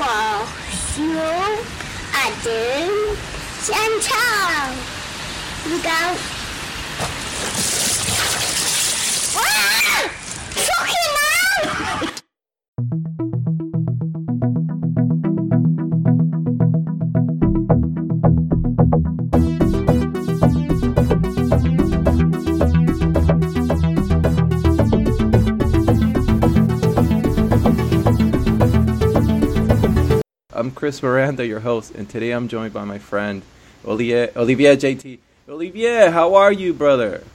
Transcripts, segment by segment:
我熊阿珍香肠，鱼干。哇！Fucking now! I'm Chris Miranda, your host, and today I'm joined by my friend Olivier, Olivier JT. Olivier, how are you, brother?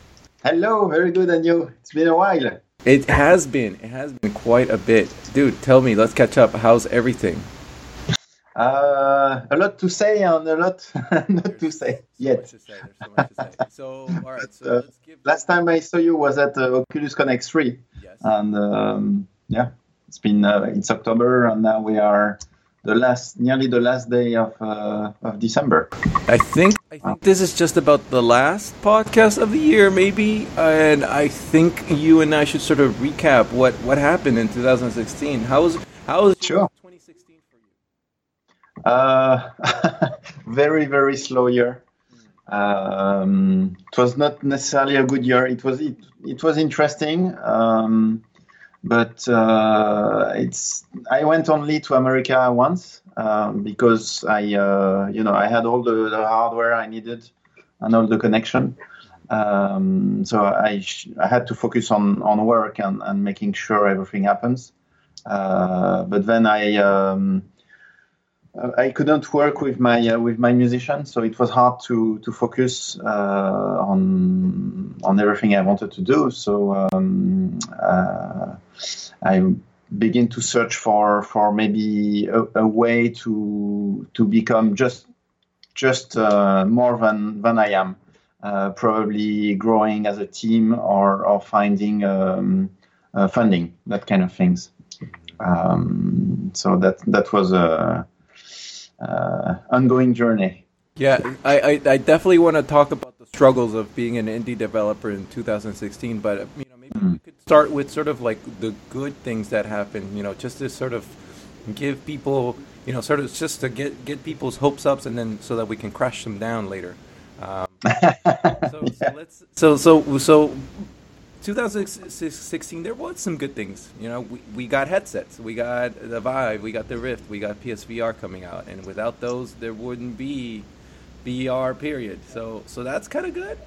Hello, very good, and you? It's been a while. It has been. It has been quite a bit, dude. Tell me, let's catch up. How's everything? Uh, a lot to say and a lot not to say yet. So to say. So to say. So, all right. So Uh, give. Last time I saw you was at uh, Oculus Connect 3, Yes. and um, yeah, it's been uh, it's October, and now we are the last, nearly the last day of uh, of December. I think I think this is just about the last podcast of the year, maybe, and I think you and I should sort of recap what what happened in 2016. How was how was Sure. 2016 for you? Uh, very very slow year. Um, it was not necessarily a good year. It was it, it was interesting, um, but uh, it's I went only to America once um, because I uh, you know I had all the, the hardware I needed and all the connection. Um, so I sh- I had to focus on on work and, and making sure everything happens. Uh, but then I. Um, I couldn't work with my uh, with my musicians, so it was hard to to focus uh, on on everything I wanted to do. So um, uh, I begin to search for for maybe a, a way to to become just just uh, more than than I am. Uh, probably growing as a team or or finding um, uh, funding that kind of things. Um, so that that was a uh, ongoing journey. Yeah, I, I, I definitely want to talk about the struggles of being an indie developer in 2016, but you know maybe we could start with sort of like the good things that happen, You know, just to sort of give people, you know, sort of just to get get people's hopes up, and then so that we can crash them down later. Um, so, so let's so so so 2016 there was some good things. You know we, we got headsets we got the vive we got the rift we got psvr coming out and without those there wouldn't be vr period. So so that's kind of good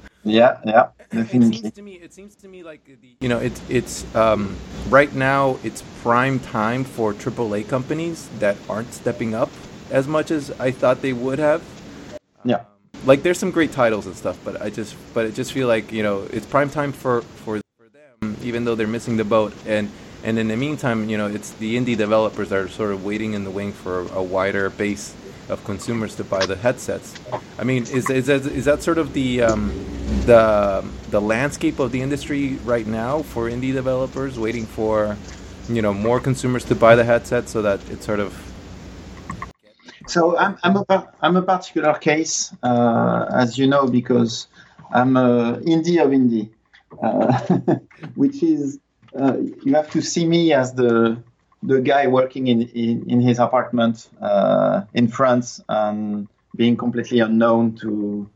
Yeah, yeah, it seems to me it seems to me like the, you know it's it's um, right now it's prime time for aaa companies that aren't stepping up as much as i thought they would have Yeah. like there's some great titles and stuff, but I just but it just feel like you know it's prime time for for for them, even though they're missing the boat. And and in the meantime, you know, it's the indie developers that are sort of waiting in the wing for a wider base of consumers to buy the headsets. I mean, is is that, is that sort of the um, the the landscape of the industry right now for indie developers, waiting for you know more consumers to buy the headset so that it's sort of So I'm I'm a I'm a particular case, uh, as you know, because I'm a indie of indie, uh, which is uh, you have to see me as the the guy working in in, in his apartment uh, in France and being completely unknown to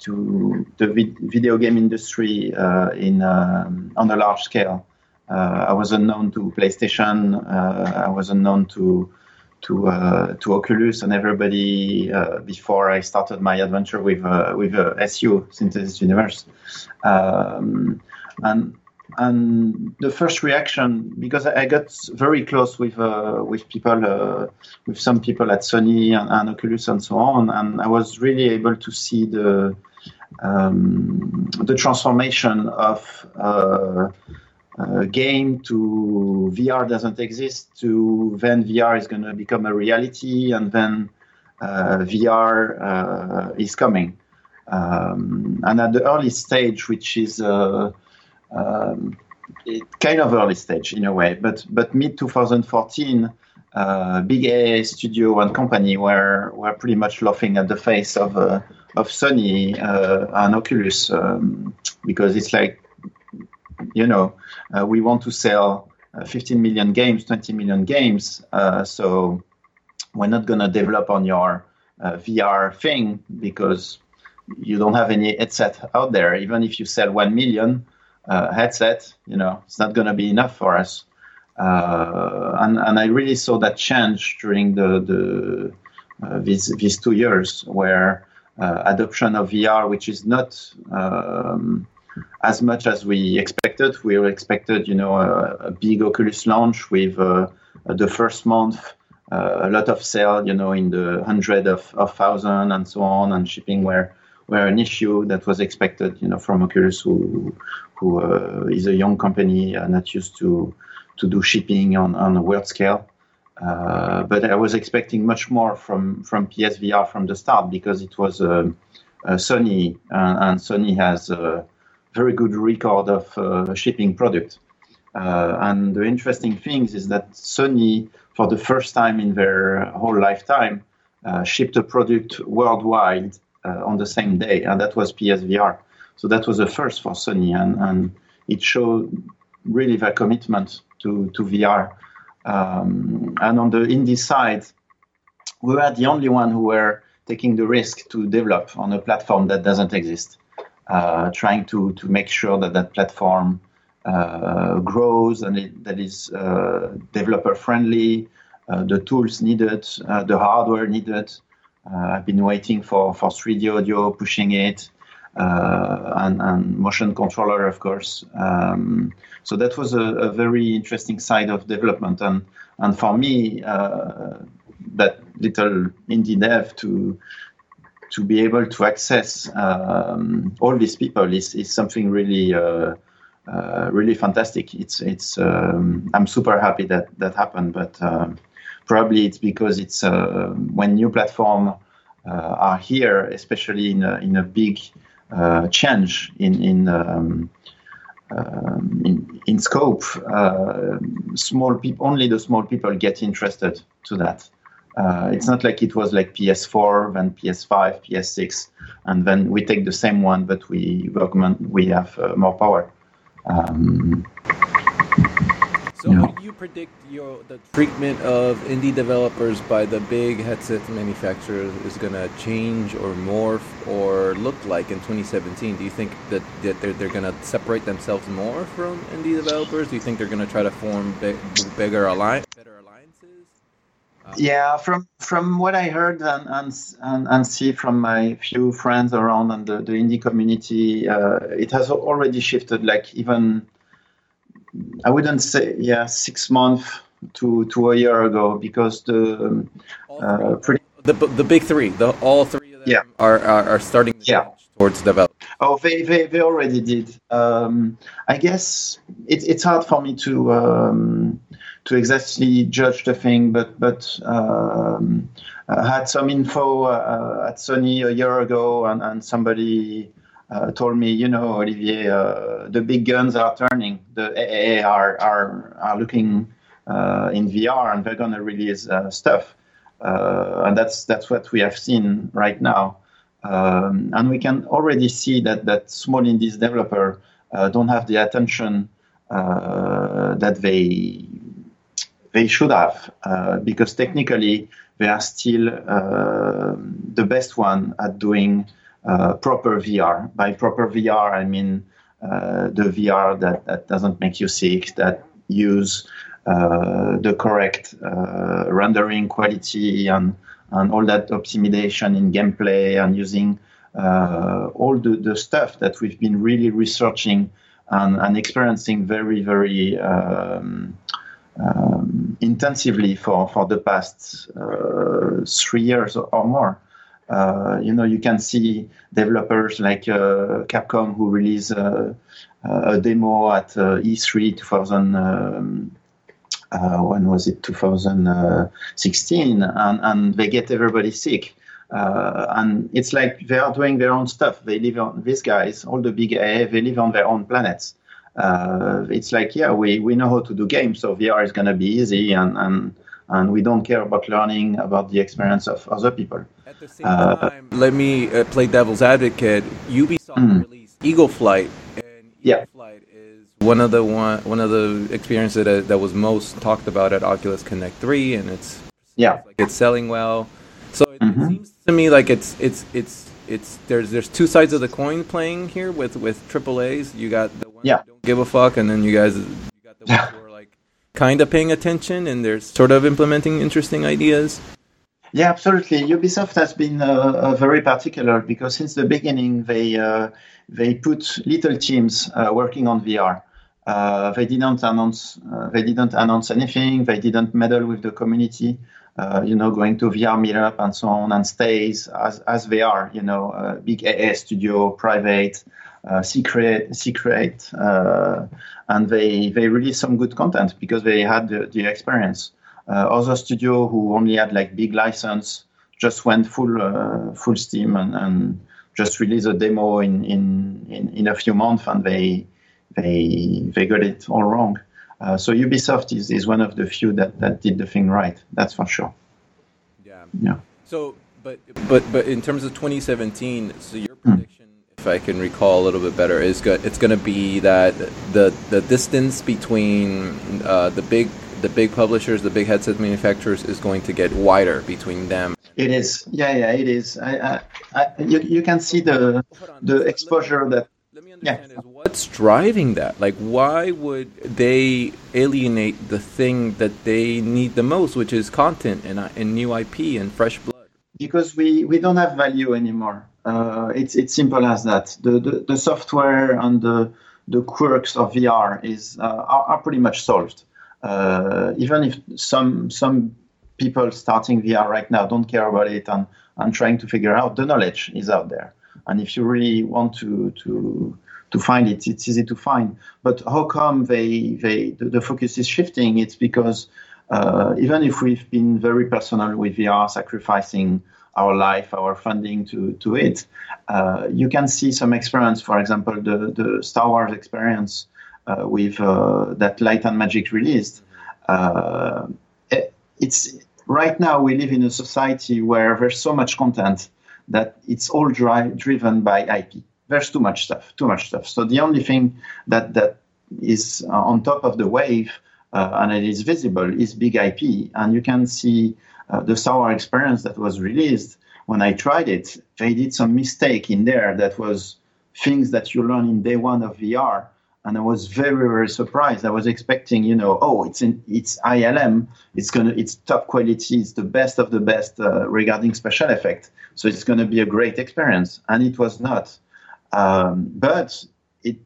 to the vid- video game industry uh, in um, on a large scale. Uh, I was unknown to PlayStation. Uh, I was unknown to to uh, to Oculus and everybody uh, before I started my adventure with with SU Synthesis Universe, um, and and the first reaction because I got very close with uh, with people uh, with some people at Sony and, and Oculus and so on, and I was really able to see the um, the transformation of uh, uh, game to VR doesn't exist to then VR is going to become a reality and then uh, VR uh, is coming. Um, and at the early stage, which is uh, um, it, kind of early stage in a way, but but mid 2014, uh, big AA studio and company were were pretty much laughing at the face of uh, of Sony uh, and Oculus um, because it's like you know uh, we want to sell uh, 15 million games, 20 million games. Uh, so we're not to develop on your VR thing because you don't have any headset out there. Even if you sell 1 million uh, headset, you know, it's not going to be enough for us. Uh, and, and I really saw that change during the, the uh, these, these two years where adoption of VR, which is not um, as much as we expected. We expected, you know, a, a big Oculus launch with uh, the first month, uh, a lot of sale, you know, in the hundred of, of thousand and so on, and shipping were were an issue that was expected, you know, from Oculus, who who uh, is a young company uh, not used to to do shipping on on a world scale. Uh, but I was expecting much more from from PSVR from the start because it was uh, Sony, and Sony has a very good record of uh, shipping product. Uh, and the interesting thing is that Sony, for the first time in their whole lifetime, uh, shipped a product worldwide on the same day, and that was PSVR. So that was a first for Sony, and, and it showed really their commitment to, to VR. Um, and on the indie side, we were the only one who were taking the risk to develop on a platform that doesn't exist uh, trying to, to make sure that that platform uh, grows and it, that is uh, developer friendly, uh, the tools needed, uh, the hardware needed. I've been waiting for, for 3D audio, pushing it, and, and motion controller, of course. Um, so that was a, a, very interesting side of development. And, and for me, that little indie dev to to be able to access um, all these people is, is something really uh, uh, really fantastic. It's it's um, I'm super happy that that happened, but um, probably it's because it's uh, when new platform uh, are here, especially in a, in a big uh, change in in. Um, um, in, in scope, uh, small people only the small people get interested to that. Uh, it's not like it was like PS4, then PS5, PS6, and then we take the same one, but we augment, we have uh, more power. Um, so, you know. do you predict your the treatment of indie developers by the big headset manufacturers is going to change or morph or look like in 2017? Do you think that, that they're, they're going to separate themselves more from indie developers? Do you think they're going to try to form big, bigger alliance? yeah, from from what I heard and and, and, and see from my few friends around and the, the indie community, uh, it has already shifted. Like even, I wouldn't say yeah, six months to to a year ago because the uh, pretty the the big three, the all three of them yeah. are, are, are starting yeah. towards development. Oh, they, they, they already did. Um, I guess it, it's hard for me to um, to exactly judge the thing, but but um, I had some info uh, at Sony a year ago, and, and somebody uh, told me, you know, Olivier, uh, the big guns are turning. The AAA are are are looking uh, in VR, and they're gonna release uh, stuff, uh, and that's that's what we have seen right now. Um, and we can already see that that small indies developer don't have the attention that they they should have, uh, because technically they are still uh, the best one at doing uh, proper VR. By proper VR, I mean uh, the VR that, that doesn't make you sick, that use uh, the correct uh, rendering quality and, and all that optimization in gameplay and using all the, the stuff that we've been really researching and, and experiencing very, very um, um, intensively for, for the past uh, three years or more. Uh, you know, you can see developers like uh, Capcom who release uh, a demo at uh, E3 2000. Um, uh, when was it? 2016, and, and they get everybody sick. and it's like they are doing their own stuff. They live on these guys, all the big AA, they live on their own planets uh, it's like, yeah, we, we know how to do games, so VR is going to be easy, and, and and we don't care about learning about the experience of other people. At the same uh, time, let me uh, play devil's advocate. Ubisoft mm. released Eagle Flight, and Eagle yeah. Flight is one of the one one of the experiences that, that was most talked about at Oculus Connect 3 and it's yeah like it's selling well. So it, mm-hmm. it seems to me like it's it's it's it's there's there's two sides of the coin playing here with with AAA's. You got the ones yeah. don't give a fuck, and then you guys you got the ones who are like kind of paying attention and they're sort of implementing interesting ideas. Yeah, absolutely. Ubisoft has been uh, uh, very particular because since the beginning they uh, they put little teams uh, working on VR. Uh, they didn't announce uh, they didn't announce anything. They didn't meddle with the community. you know, going to VR meetup and so on, and stays as as they are. You know, big AA studio, private, secret, secret, and they they released some good content because they had the, the experience. Uh, other studio who only had like big license just went full uh, full steam and, and just released a demo in, in, in, in, a few months and they they they got it all wrong. Uh, so Ubisoft is, is one of the few that, that did the thing right. That's for sure. Yeah. Yeah. So, but but but in terms of 2017, so your prediction, mm. if I can recall a little bit better, is good. It's going to be that the the distance between uh, the big the big publishers, the big headset manufacturers, is going to get wider between them. It is, yeah, yeah, it is. I, I, I you, you can see the the exposure that. Let me understand yeah. is what's driving that. Like, why would they alienate the thing that they need the most, which is content and uh, and new IP and fresh blood? Because we we don't have value anymore. Uh, it's it's simple as that. The, the the software and the the quirks of VR is uh, are, are pretty much solved even if some some people starting VR right now don't care about it and, and trying to figure out, the knowledge is out there. And if you really want to to to find it, it's easy to find. But how come they they the, the focus is shifting? It's because uh, even if we've been very personal with VR, sacrificing our life, our funding to to it, uh, you can see some experience. For example, the the Star Wars experience uh, with uh, that Light and Magic released. Uh, it, it's right now we live in a society where there's so much content that it's all dri- driven by IP. There's too much stuff, too much stuff. So the only thing that that is on top of the wave uh, and it is visible is big IP. And you can see uh, the sour experience that was released. When I tried it, they did some mistake in there that was things that you learn in day one of VR and I was very very surprised. I was expecting, you know, oh, it's in it's ILM, it's gonna it's top quality, it's the best of the best uh, regarding special effect, so it's gonna be a great experience, and it was not. Um, but it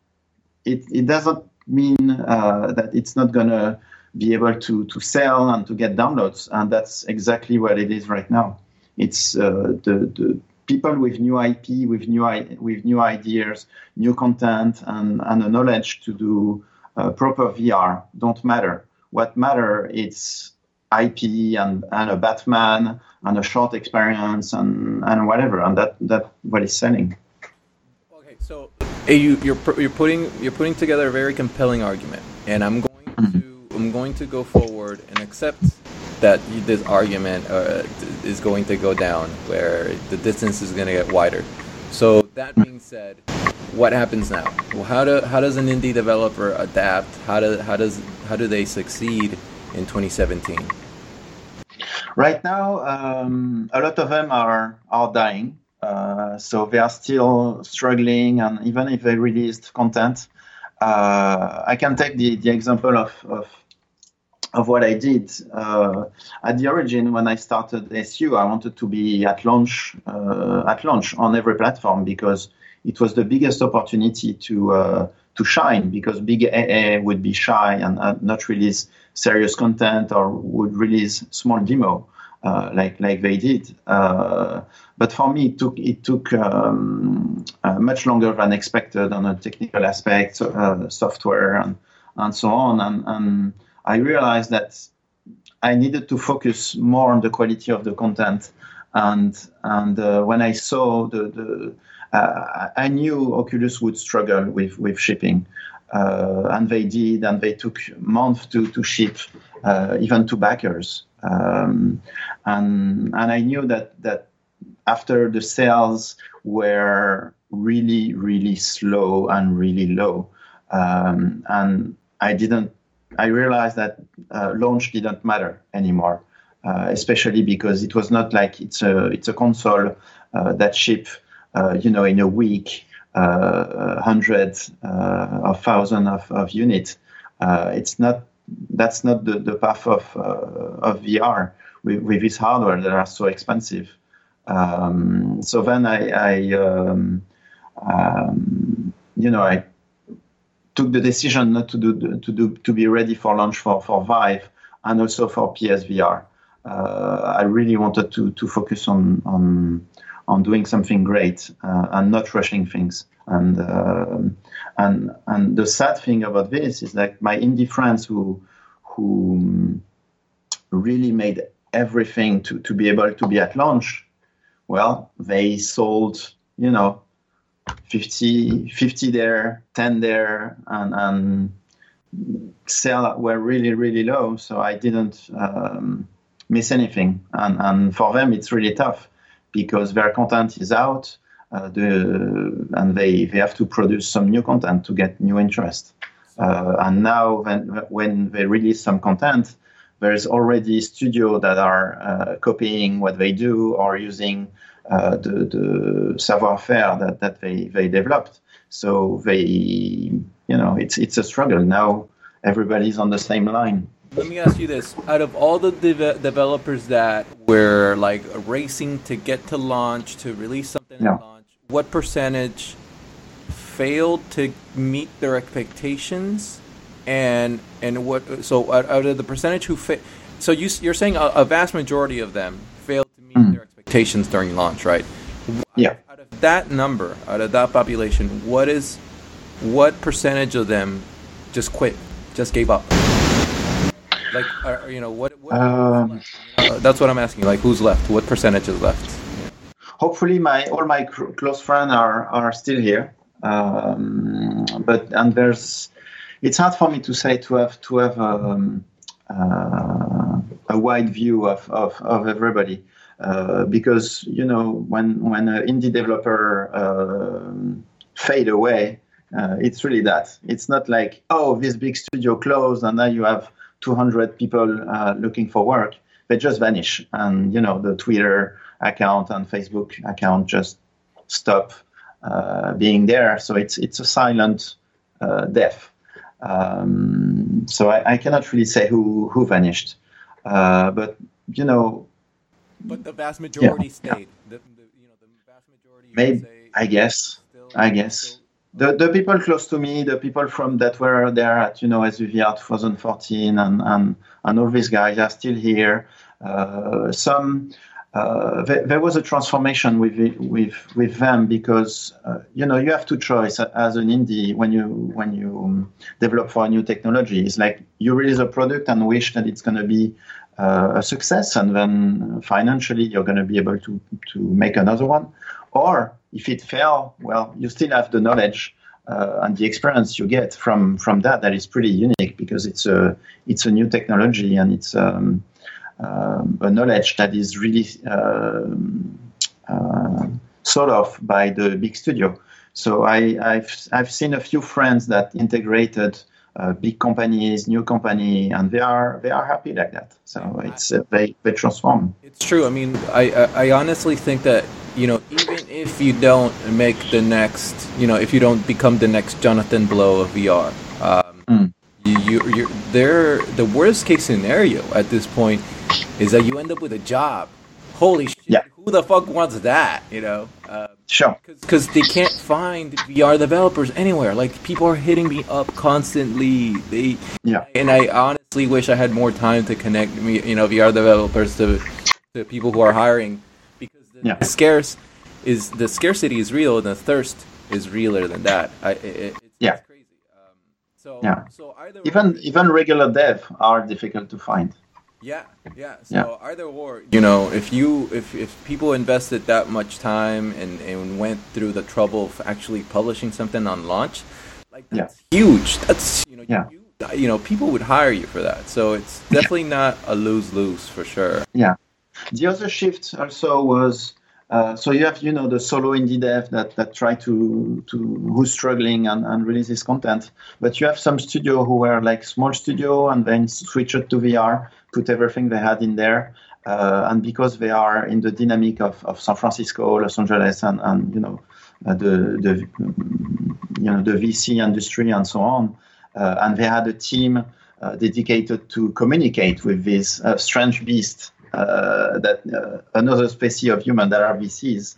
it it doesn't mean uh, that it's not gonna be able to to sell and to get downloads, and that's exactly what it is right now. It's uh, the the people with new IP, with new with new ideas, new content, and, and a knowledge to do uh, proper VR don't matter. What matter is IP and, and a Batman and a short experience and, and whatever, and that that what is selling. Okay, so you you're you're putting you're putting together a very compelling argument, and I'm going mm-hmm. to I'm going to go forward and accept that this argument uh, is going to go down, where the distance is going to get wider. So that being said, what happens now? Well, how do how does an indie developer adapt? How do how does how do they succeed in 2017? Right now, um, a lot of them are are dying. Uh, so they are still struggling, and even if they released content, uh, I can take the, the example of, of of what I did. Uh, at the origin, when I started SU, I wanted to be at launch uh, at launch on every platform because it was the biggest opportunity to uh, to shine. Because big AA would be shy and uh, not release serious content or would release small demo uh, like like they did. Uh, but for me, it took it took um, much longer than expected on a technical aspect, software and and so on and. and I realized that I needed to focus more on the quality of the content. And and uh, when I saw the, the uh, I knew Oculus would struggle with with shipping, uh, and they did, and they took months to to ship, uh, even to backers. Um, and and I knew that that after the sales were really really slow and really low, um, and I didn't. I realized that uh, launch didn't matter anymore, uh, especially because it was not like it's a it's a console uh, that ship, uh, you know, in a week, uh, hundreds of thousand of, of units. it's not that's not the, the path of of VR with, with this hardware that are so expensive. Um, so then I, I um, um, you know, I took the decision not to do to do to be ready for launch for for Vive and also for PSVR. Uh, I really wanted to to focus on on on doing something great uh, and not rushing things. And uh, and and the sad thing about this is like my indie friends who who really made everything to, to be able to be at launch, well, they sold, you know, 50, 50 there, 10 there, and, and sell were really, really low. So I didn't um, miss anything. And, and for them, it's really tough because their content is out. Uh, the, and they, they have to produce some new content to get new interest. Uh, and now, when, when they release some content, there's already studios that are uh, copying what they do or using uh, the, the savoir-faire that, that they, they developed. So they, you know, it's it's a struggle now. Everybody's on the same line. Let me ask you this: Out of all the de- developers that were like racing to get to launch to release something yeah. at launch, what percentage failed to meet their expectations and and what so out, of the percentage who fa- so you you're saying a, a, vast majority of them failed to meet mm. their expectations during launch, right? Yeah. Out of that number, out of that population, what is what percentage of them just quit, just gave up? Like, are, you know, what? what um, uh, that's what I'm asking. Like, who's left? What percentage is left? Hopefully, my all my cr- close friends are are still here. Um, but and there's it's hard for me to say to have to have um, uh, a wide view of, of, of everybody uh, because you know when when an indie developer uh, fade away uh, it's really that. It's not like oh this big studio closed and now you have 200 people uh, looking for work. They just vanish. And you know the twitter account and facebook account just stop uh, being there. So it's it's a silent death um, so I, I, cannot really say who who vanished, uh, but you know. But the vast majority yeah, stayed. Yeah. The, the, you know, the vast majority. Maybe I guess. Still, I guess. Still, the, the people close to me, the people from that were there at you know SVVR 2014 and, and and all these guys are still here. Uh, some uh, there, there, was a transformation with with with them because uh, you know you have to choice as an indie when you when you um, develop for a new technology. It's like you release a product and wish that it's going to be uh, a success, and then financially you're going to be able to to make another one. Or if it fail, well, you still have the knowledge uh, and the experience you get from from that. That is pretty unique because it's a it's a new technology and it's um, um, a knowledge that is really um, uh, sort of by the big studio. So I, have I've seen a few friends that integrated uh, big companies, new company, and they are they are happy like that. So it's uh, they they transform. It's true. I mean, I, I honestly think that you know even if you don't make the next, you know, if you don't become the next Jonathan Blow of VR, um, mm. you you they're the worst case scenario at this point is that you end up with a job. Holy shit! Yeah. Who the fuck wants that? You know. Uh, sure. Because they can't find VR developers anywhere. Like people are hitting me up constantly. They. Yeah. And I honestly wish I had more time to connect me, you know, VR developers to to people who are hiring, because the yeah. scarce is the scarcity is real and the thirst is realer than that. I, it, it's, yeah. It's crazy. Um, so yeah. So even even regular dev are difficult to find. Yeah, yeah. So yeah. either or, you know, if you if, if people invested that much time and, and went through the trouble of actually publishing something on launch, like that's yeah. huge. That's you know, yeah. you, you know, people would hire you for that. So it's definitely not a lose lose for sure. Yeah. The other shift also was Uh, so you have, you know, the solo indie dev that, that try to, to who's struggling and, and release this content. But you have some studio who were like small studio and then switched it to VR, put everything they had in there. Uh, and because they are in the dynamic of, of San Francisco, Los Angeles, and, and you know, uh, the, the, you know, the VC industry and so on, uh, and they had a team uh, dedicated to communicate with this uh, strange beast uh, that another species of human that are VCs.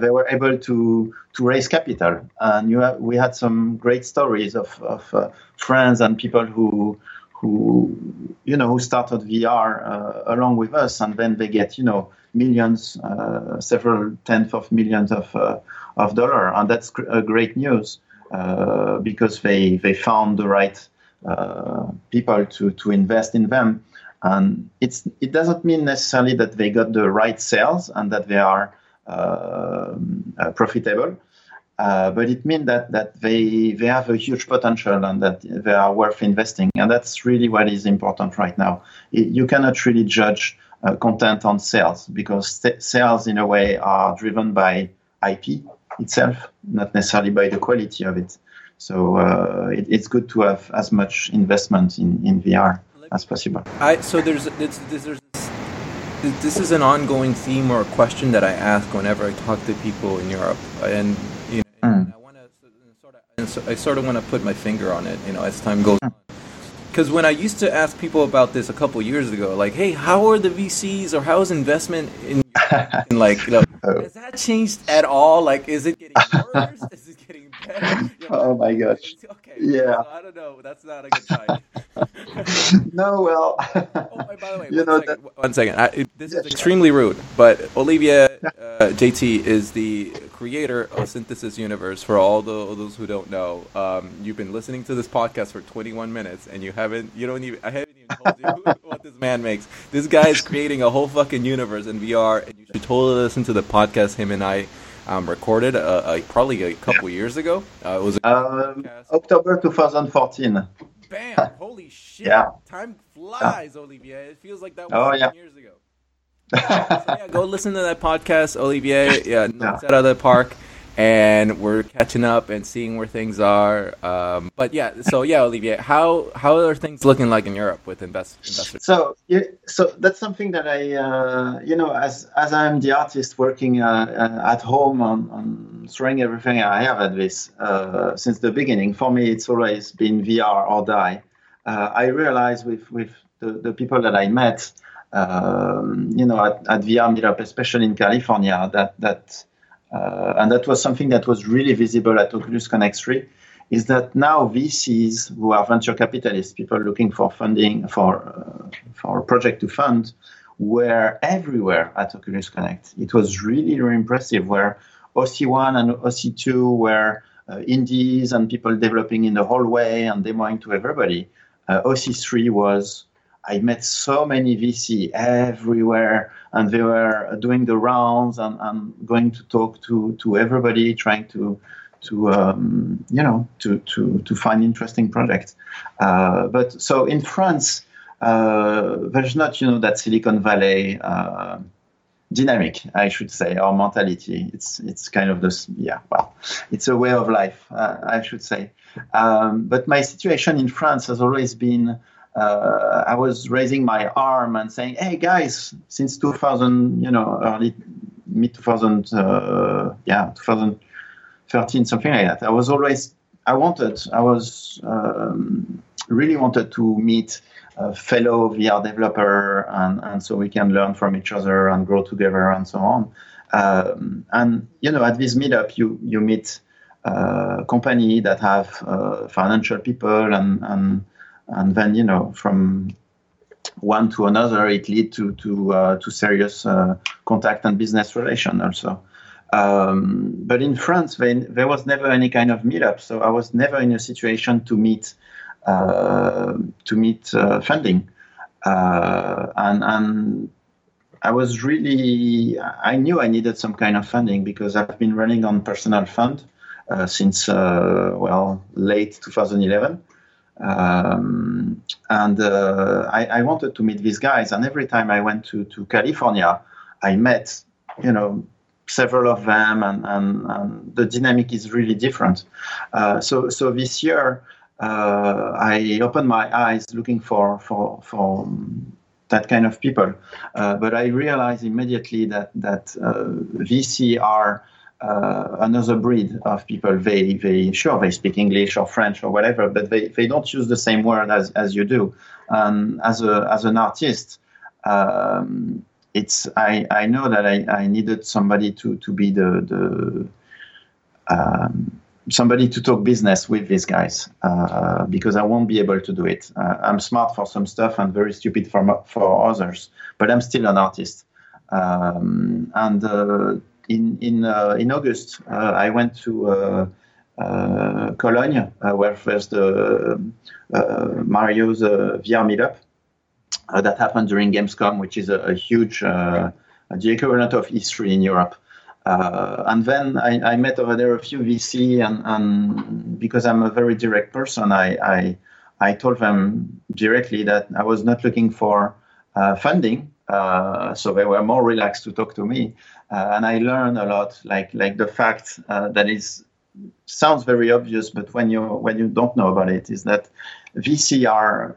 They were able to to raise capital, and we had some great stories of, of friends and people who who you know who started VR uh, along with us, and then they get you know millions, uh, several tenth of millions of uh, of dollar, and that's gr- great news because they they found the right people to to invest in them. And it's it doesn't mean necessarily that they got the right sales and that they are uh, uh, profitable, uh, but it means that that they they have a huge potential and that they are worth investing, and that's really what is important right now. It, you cannot really judge uh, content on sales because sales in a way are driven by IP itself, not necessarily by the quality of it. So uh, it, it's good to have as much investment in, in VR as possible. I so there's this, there's this is an ongoing theme or question that I ask whenever I talk to people in Europe, and you mm. I want to sort of, and I sort of want to put my finger on it, you know, as time goes on. Because when I used to ask people about this a couple years ago, like, hey, how are the VCs or how is investment in, in like, you know, oh. has that changed at all? Like, is it getting worse? is it getting better? You know, oh my gosh. Okay. Yeah. I don't know. That's not a good sign. no, well. oh, by the way, one second. That... One second. I, this yeah, is extremely rude, but Olivier uh, JT is the creator of Synthesis Universe. For all, the, all those who don't know, um, you've been listening to this podcast for 21 minutes, and you haven't, you don't even, I haven't even told you what this man makes. This guy is creating a whole fucking universe in VR, and you should totally listen to the podcast him and I um, recorded uh, uh, probably a couple years ago. Uh, it was um, October 2014. Bam! Holy shit! Yeah. Time flies. Olivier. It feels like that was oh, yeah. years ago. so yeah, go listen to that podcast, Olivier. Yeah, yeah. out of the park and we're catching up and seeing where things are. Um, but yeah, so yeah, Olivier, how how are things looking like in Europe with invest, investors? So yeah, so that's something that I, uh, you know, as as I'm the artist working uh, uh, at home on, on throwing everything I have at this uh, since the beginning. For me, it's always been VR or die. Uh, I realize with with the, the people that I met, um, you know, at, at VR meetup, especially in California, that that and that was something that was really visible at Oculus Connect 3, is that now VCs who are venture capitalists, people looking for funding for uh, for a project to fund, were everywhere at Oculus Connect. It was really, really impressive. Where OC1 and OC2 were uh, indies and people developing in the hallway and demoing to everybody. Uh, OC3 was I met so many VC everywhere, and they were doing the rounds and, and going to talk to, to everybody, trying to to um, you know to, to to find interesting projects. Uh, but so in France, uh, there's not you know that Silicon Valley uh, dynamic, I should say, or mentality. It's it's kind of this yeah well, it's a way of life, uh, I should say. Um, but my situation in France has always been uh, I was raising my arm and saying, "Hey guys, since 2000, you know, early mid 2000, uh, yeah, 2013, something like that. I was always, I wanted, I was um, really wanted to meet a fellow VR developer, and and so we can learn from each other and grow together and so on. Um, and you know, at this meetup, you you meet uh, company that have uh, financial people and and and then you know from one to another, it lead to to uh, to serious uh, contact and business relation also. Um, but in France, they, there was never any kind of meetup, so I was never in a situation to meet uh, to meet uh, funding, uh, and and I was really I knew I needed some kind of funding because I've been running on personal fund uh, since well late 2011. Um, and uh, I, I, wanted to meet these guys. And every time I went to, to California, I met, you know, several of them, and, and, and the dynamic is really different. Uh, so, so this year, uh, I opened my eyes looking for for for that kind of people, uh, but I realized immediately that that uh, VC are uh, another breed of people. They they sure they speak English or French or whatever, but they, they don't use the same word as, as you do. And as a as an artist, um, it's I, I know that I, I needed somebody to, to be the the um, somebody to talk business with these guys uh, because I won't be able to do it. Uh, I'm smart for some stuff and very stupid for for others, but I'm still an artist. Um, and uh, in in uh, in August, uh, I went to uh, Cologne, where the Mario's VR meetup that happened during Gamescom, which is a, a huge the equivalent of E3 in Europe. Uh, and then I, I, met over there a few VC, and, and, because I'm a very direct person, I, I, I told them directly that I was not looking for uh, funding, uh, so they were more relaxed to talk to me, uh, and I learned a lot. Like like the fact uh, that is sounds very obvious, but when you when you don't know about it, is that VC are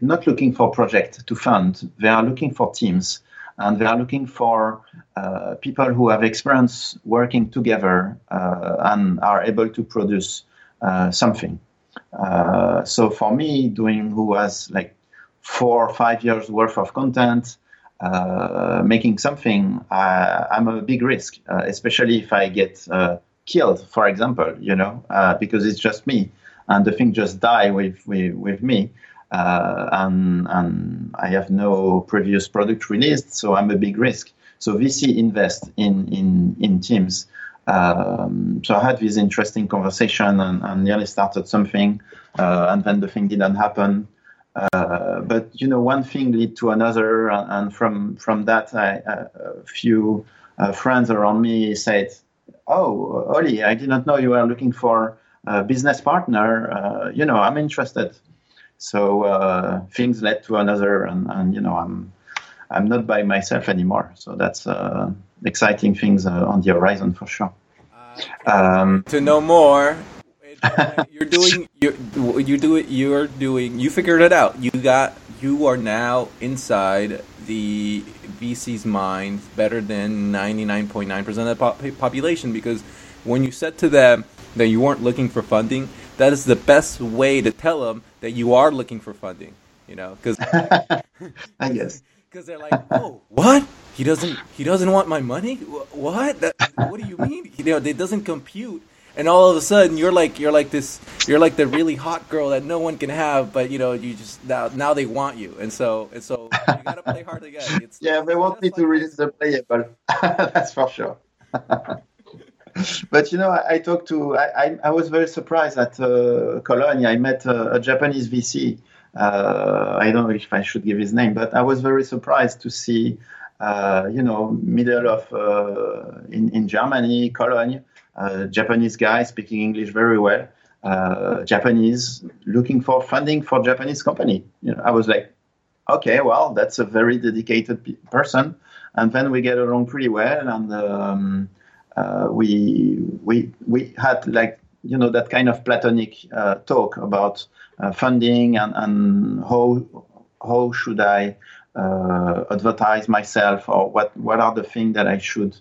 not looking for project to fund; they are looking for teams, and they are looking for uh, people who have experience working together uh, and are able to produce something. so for me, doing who has like four or five years worth of content making something, uh, I'm a big risk, uh, especially if I get uh, killed, for example, you know, uh, because it's just me and the thing just die with, with, with me. Uh, and, and I have no previous product released, so I'm a big risk. So VC invest in, in, in teams. Um, so I had this interesting conversation and, and nearly started something, and then the thing didn't happen. Uh, but you know, one thing lead to another, and, and from from that, I, uh, a few uh, friends around me said, "Oh, Oli, I did not know you were looking for a business partner. Uh, you know, I'm interested." So uh, things led to another, and, and, you know, I'm I'm not by myself anymore. So that's exciting things on the horizon for sure. Um, to know more, you're doing you you do it you're doing you figured it out. You got you are now inside the VC's mind better than 99.9% of the pop- population because when you said to them that you weren't looking for funding that is the best way to tell them that you are looking for funding you know because I guess. Because they're like oh what? He doesn't he doesn't want my money? What? That, what do you mean? You know it doesn't compute and all of a sudden you're like you're like this you're like the really hot girl that no one can have but you know you just now now they want you. And so and so you gotta play hard to get it's, yeah they want me to release the player but that's for sure. But you know i, I talked to I, I, I, was very surprised at uh, cologne. I met a, a japanese vc uh, i don't know if i should give his name but i was very surprised to see uh, you know middle of uh, in, in germany cologne Japanese guy speaking English very well. Uh, Japanese looking for funding for Japanese company. You know, I was like, okay, well, that's a very dedicated pe- person, and then we get along pretty well, and um, uh, we we we had like you know that kind of platonic uh, talk about uh, funding and, and how how should I uh, advertise myself or what what are the things that I should uh,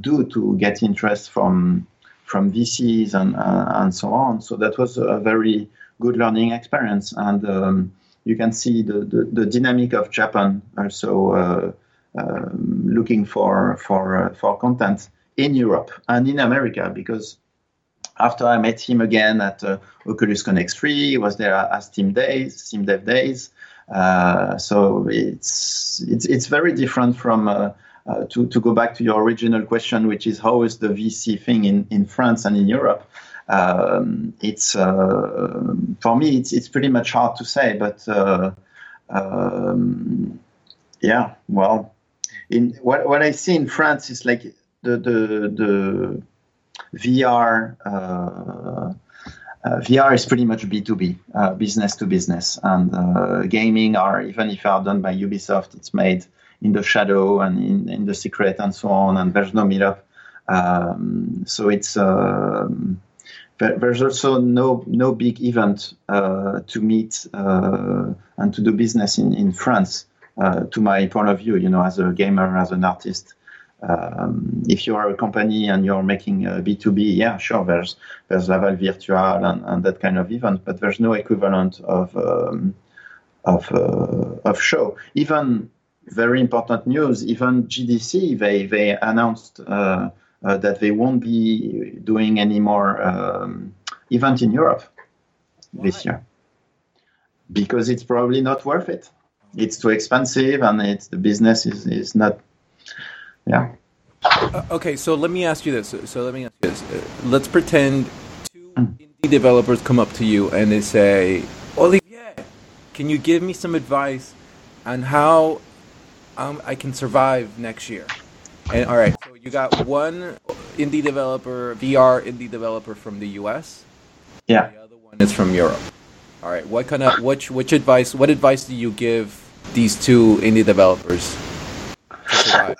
do to get interest from from VCs and uh, and so on. So that was a very good learning experience, and um, you can see the, the, the, dynamic of Japan also uh, um, looking for for uh, for content in Europe and in America because after I met him again at uh, Oculus Connect 3, he was there at Steam Days, Steam Dev Days. Uh, so it's it's it's very different from uh, uh, to, to go back to your original question, which is how is the VC thing in, in France and in Europe? Um, it's uh, for me, it's, it's pretty much hard to say, but uh, um, yeah, well, in what, what I see in France is like the the, the VR. Uh, uh, VR is pretty much B2B, uh, business to business, and uh, gaming are even if are done by Ubisoft, it's made in the shadow and in, in the secret and so on, and there's no meetup. Um, so it's um, there's also no no big event uh, to meet uh, and to do business in in France. Uh, to my point of view, you know, as a gamer, as an artist, um, if you are a company and you're making B two B, yeah, sure, there's there's Laval Virtual and, and that kind of event, but there's no equivalent of um, of uh, of show. Even very important news, even GDC, they they announced uh, uh, that they won't be doing any more um, event in Europe Why? this year because it's probably not worth it. It's too expensive, and it's the business is, is not. Yeah. Uh, okay, so let me ask you this. So let me ask you this. Uh, let's pretend two mm. indie developers come up to you and they say, "Olivier, can you give me some advice on how um, I can survive next year?" And all right, so you got one indie developer, VR indie developer from the US. Yeah. The other one is from Europe. All right. What kind of which which advice? What advice do you give these two indie developers?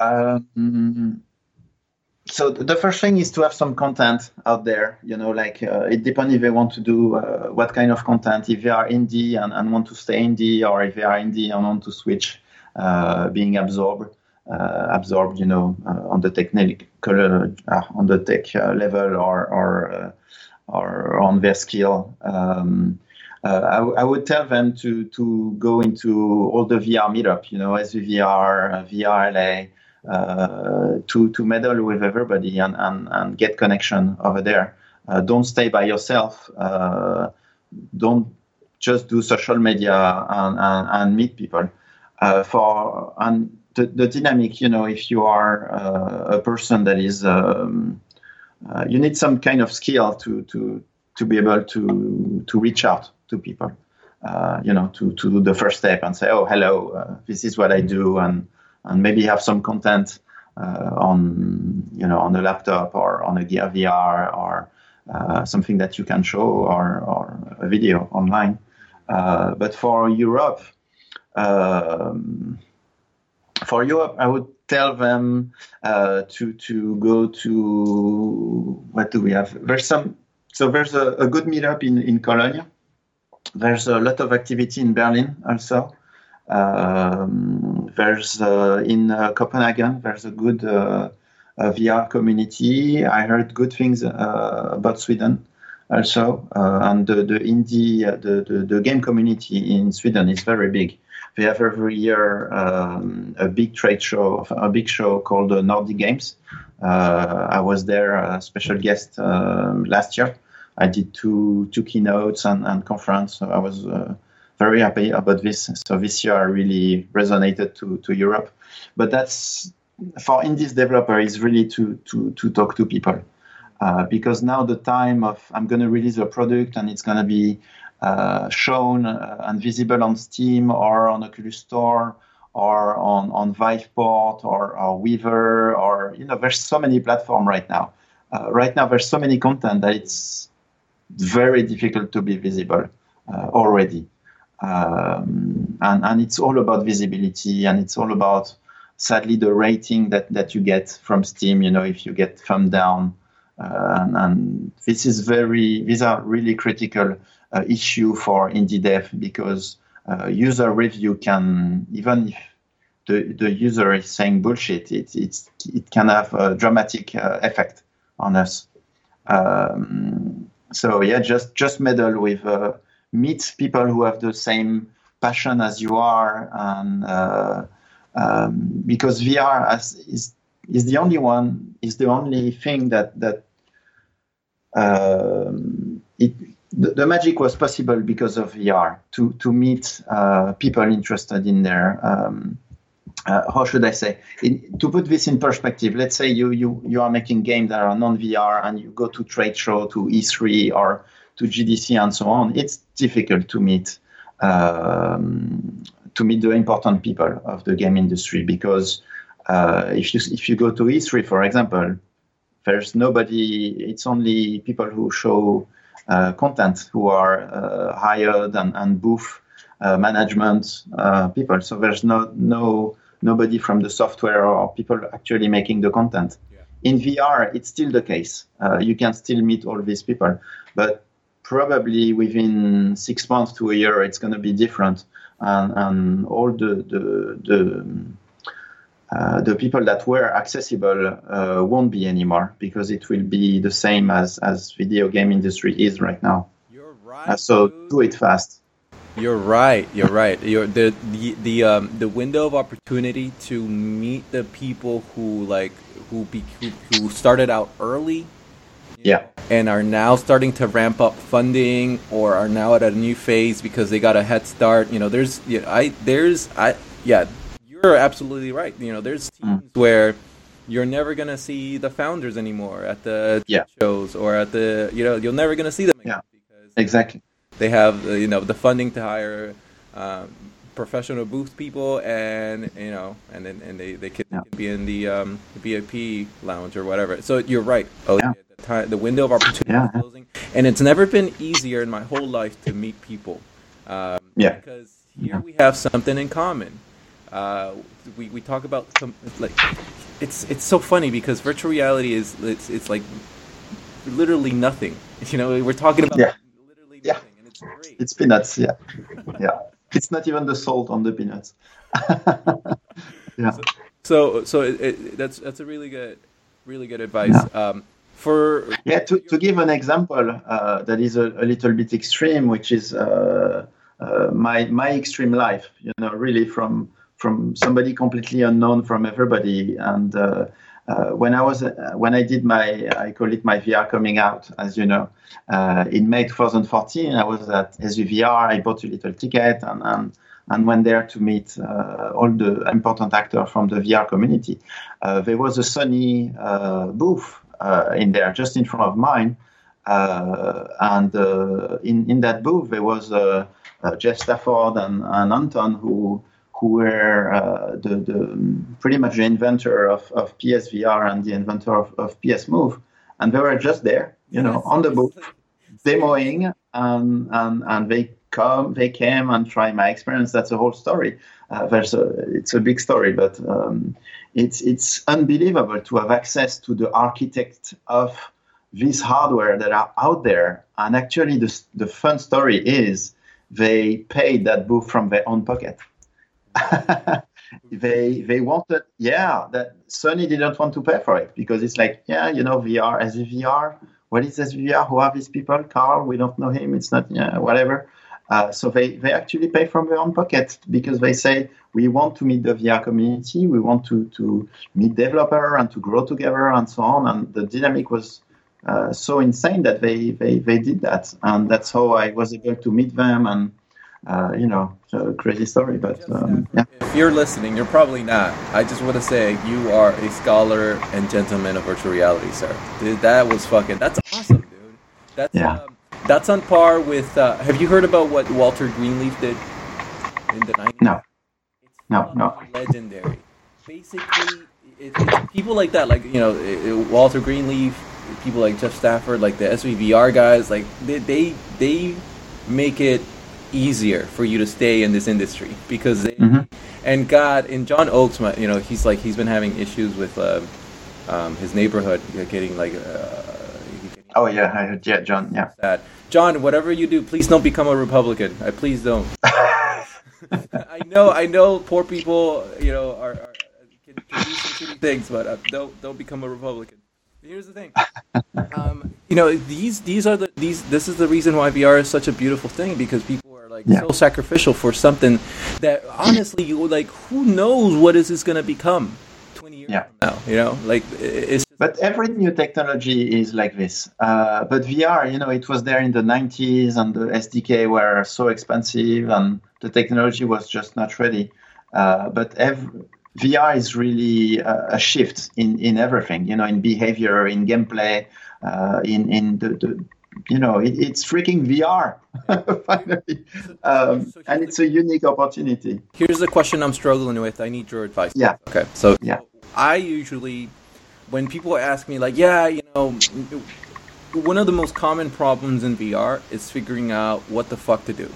Um, so the first thing is to have some content out there. You know, like uh, it depends if they want to do uh, what kind of content. If they are indie and, and want to stay indie, or if they are indie and want to switch, being absorbed. Uh, absorbed, you know, uh, on the technical, uh, on the tech level or or or on their skill. Um, uh, I, I, would tell them to to go into all the VR meetup, you know, SVVR, VRLA, uh, to to meddle with everybody and, and, and get connection over there. Uh, don't stay by yourself. don't just do social media and, and, and meet people. For and the, the dynamic, you know, if you are uh, a person that is, um, uh, you need some kind of skill to to to be able to to reach out to people, uh, you know, to to do the first step and say, oh, hello, uh, this is what I do, and and maybe have some content uh, on you know on a laptop or on a Gear VR or uh, something that you can show or or a video online. but for Europe. Um, for Europe, I would tell them uh, to to go to what do we have? There's some so there's a, a, good meetup in in Cologne. There's a lot of activity in Berlin also. Um, there's uh, in uh, Copenhagen. There's a good uh, VR community. I heard good things uh, about Sweden also, uh, and the, the indie the, the the game community in Sweden is very big we have every year um, a big trade show, a big show called the Nordic Games. Uh, I was there, a special guest um, last year. I did two two keynotes and, and conference. So I was uh, very happy about this. So this year I really resonated to, to Europe. But that's for indies developer is really to to to talk to people. Uh, because now the time of I'm going to release a product and it's going to be uh, shown uh, and visible on Steam or on Oculus Store or on, on Viveport or, or Weaver or, you know, there's so many platforms right now. Uh, right now, there's so many content that it's very difficult to be visible uh, already. Um, and, and it's all about visibility and it's all about, sadly, the rating that, that you get from Steam, you know, if you get thumb down. Uh, and, and this is very, these are really critical uh, issue for indie dev because uh, user review can even if the, the user is saying bullshit, it, it's, it can have a dramatic effect on us. Um, so yeah, just just meddle with uh, meet people who have the same passion as you are, and uh, um, because VR has, is is the only one is the only thing that that it the, the, magic was possible because of VR to to meet uh, people interested in there. Um, uh, how should I say? In, to put this in perspective, let's say you you you are making games that are non VR and you go to trade show, to E3 or to GDC and so on. It's difficult to meet um, to meet the important people of the game industry because uh, if you if you go to E3, for example, there's nobody. It's only people who show uh, content who are uh, hired and, and booth uh, management people. So there's no no nobody from the software or people actually making the content. Yeah. in VR, it's still the case. Uh, you can still meet all these people, but probably within six months to a year, it's going to be different, and, and all the the the, uh, the people that were accessible uh, won't be anymore because it will be the same as as video game industry is right now. You're right. Uh, so do it fast. You're right. You're right. You're the the the um the window of opportunity to meet the people who like who be who, who started out early. Yeah. And are now starting to ramp up funding or are now at a new phase because they got a head start. You know, there's you know, I there's I yeah, you're absolutely right. You know, there's teams mm. where you're never gonna see the founders anymore at the yeah. shows or at the you know you're never gonna see them again yeah. because exactly they have you know the funding to hire um, professional booth people and you know and then and they they can, yeah. can, be in the um, VIP lounge or whatever. So you're right. Oh, yeah. the, time, the window of opportunity yeah. is closing, and it's never been easier in my whole life to meet people. Um, yeah. Because here we have something in common. Uh, we, we talk about some like it's it's so funny because virtual reality is it's it's like literally nothing. You know, we're talking about yeah. literally nothing. Yeah great. It's peanuts, yeah. yeah. It's not even the salt on the peanuts. yeah. So, so, so it, it, that's that's a really good, really good advice. Yeah. Um, for yeah, to, to give an example uh, that is a, a, little bit extreme, which is uh, uh, my my extreme life. You know, really from from somebody completely unknown from everybody, and uh, uh, when I was uh, when I did my I call it my VR coming out, as you know, uh, in May 2014, I was at SVVR. I bought a little ticket and and, and went there to meet uh, all the important actors from the VR community. Uh, there was a Sony uh, booth in there, just in front of mine, and in in that booth there was Jeff Stafford and, and Anton who who were uh, the, the, pretty much the inventor of, of PSVR and the inventor of, of PS Move, and they were just there, you know, on the booth, demoing, and, and and they come, they came and try my experience. That's a whole story. Uh, there's a, it's a big story, but um, it's it's unbelievable to have access to the architect of this hardware that are out there. And actually, the the fun story is they paid that booth from their own pocket. they they wanted yeah that Sony didn't want to pay for it because it's like yeah you know VR as VR what is SVVR who are these people? Karl we don't know him it's not yeah whatever. Uh, so they, they actually pay from their own pocket because they say we want to meet the VR community we want to to meet developer and to grow together and so on. And the dynamic was uh, so insane that they, they they did that. And that's how I was able to meet them and uh, you know, crazy story. But um, yeah. If you're listening, you're probably not. I just want to say you are a scholar and gentleman of virtual reality, sir. Dude, that was fucking. That's awesome, dude. That's yeah. Um, that's on par with. Uh, have you heard about what Walter Greenleaf did in the 90s? No. no, no. Legendary. Basically, it, it's people like that, like you know, it, Walter Greenleaf, people like Jeff Stafford, like the SVVR guys, like they they, they make it easier for you to stay in this industry because they, mm-hmm. and God and John Oakes, you know, he's like he's been having issues with uh, um, his neighborhood getting like. Uh, oh yeah, I heard, yeah, John, yeah. Sad. John, whatever you do, please don't become a Republican. I please don't. I know, I know, poor people, you know, are, are can, can do some shitty things, but uh, don't don't become a Republican. Here's the thing. Um, you know, these these are the these. This is the reason why VR is such a beautiful thing because people like yeah. so sacrificial for something that honestly you like who knows what is this going to become 20 years yeah. from now you know like it's but every new technology is like this uh, but vr you know it was there in the 90s and the sdk were so expensive and the technology was just not ready uh, but every, VR is really a, a, shift in, in everything, you know, in behavior, in gameplay, uh, in in the, the you know, it, it's freaking VR finally, um, and it's a unique opportunity. Here's the question I'm struggling with. I need your advice. Yeah. Okay. So yeah, I usually, when people ask me like, yeah, you know, one of the most common problems in VR is figuring out what the fuck to do.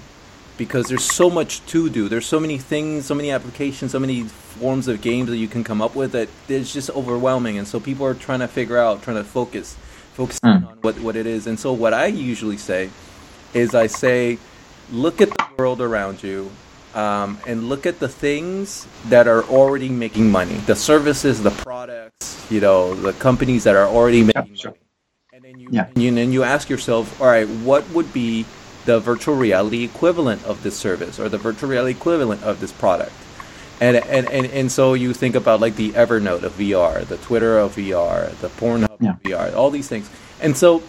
because there's so much to do. There's so many things, so many applications, so many forms of games that you can come up with that it's just overwhelming. And so people are trying to figure out, trying to focus, focus mm. on what, what it is. And so what I usually say is I say, look at the world around you um, and look at the things that are already making money, the services, the products, you know, the companies that are already making yeah, sure. money. And then you, yeah. and you, and then you ask yourself, all right, what would be the virtual reality equivalent of this service or the virtual reality equivalent of this product. And, and, and, and so you think about like the Evernote of VR, the Twitter of VR, the Pornhub yeah. of VR, all these things. And so,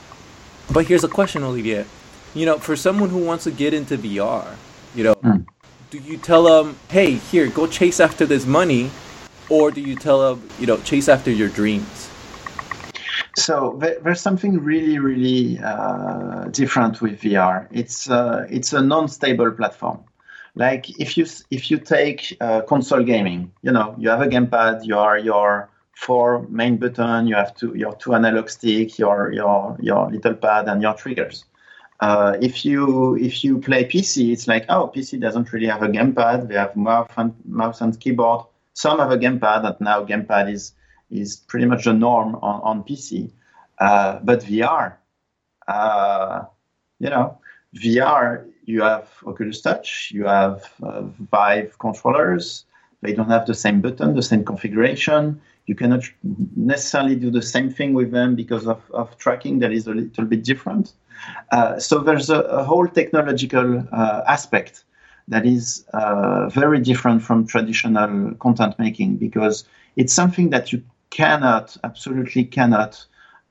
but here's a question, Olivier. You know, for someone who wants to get into VR, you know, mm. do you tell them, hey, here, go chase after this money? Or do you tell them, you know, chase after your dreams? So there's something really, really uh, different with VR. It's uh, it's a non-stable platform. Like if you if you take uh, console gaming, you know, you have a gamepad, you are your four main button, you have two your two analog stick, your your your little pad, and your triggers. Uh, if you if you play PC, it's like oh, PC doesn't really have a gamepad. They have mouse and mouse and keyboard. Some have a gamepad, and now gamepad is is pretty much the norm on, on PC. Uh, but VR, uh, you know, VR, you have Oculus Touch, you have uh, Vive controllers. They don't have the same button, the same configuration. You cannot necessarily do the same thing with them because of, of tracking that is a little bit different. Uh, so there's a, a whole technological uh, aspect that is uh, very different from traditional content making because it's something that you cannot, absolutely cannot,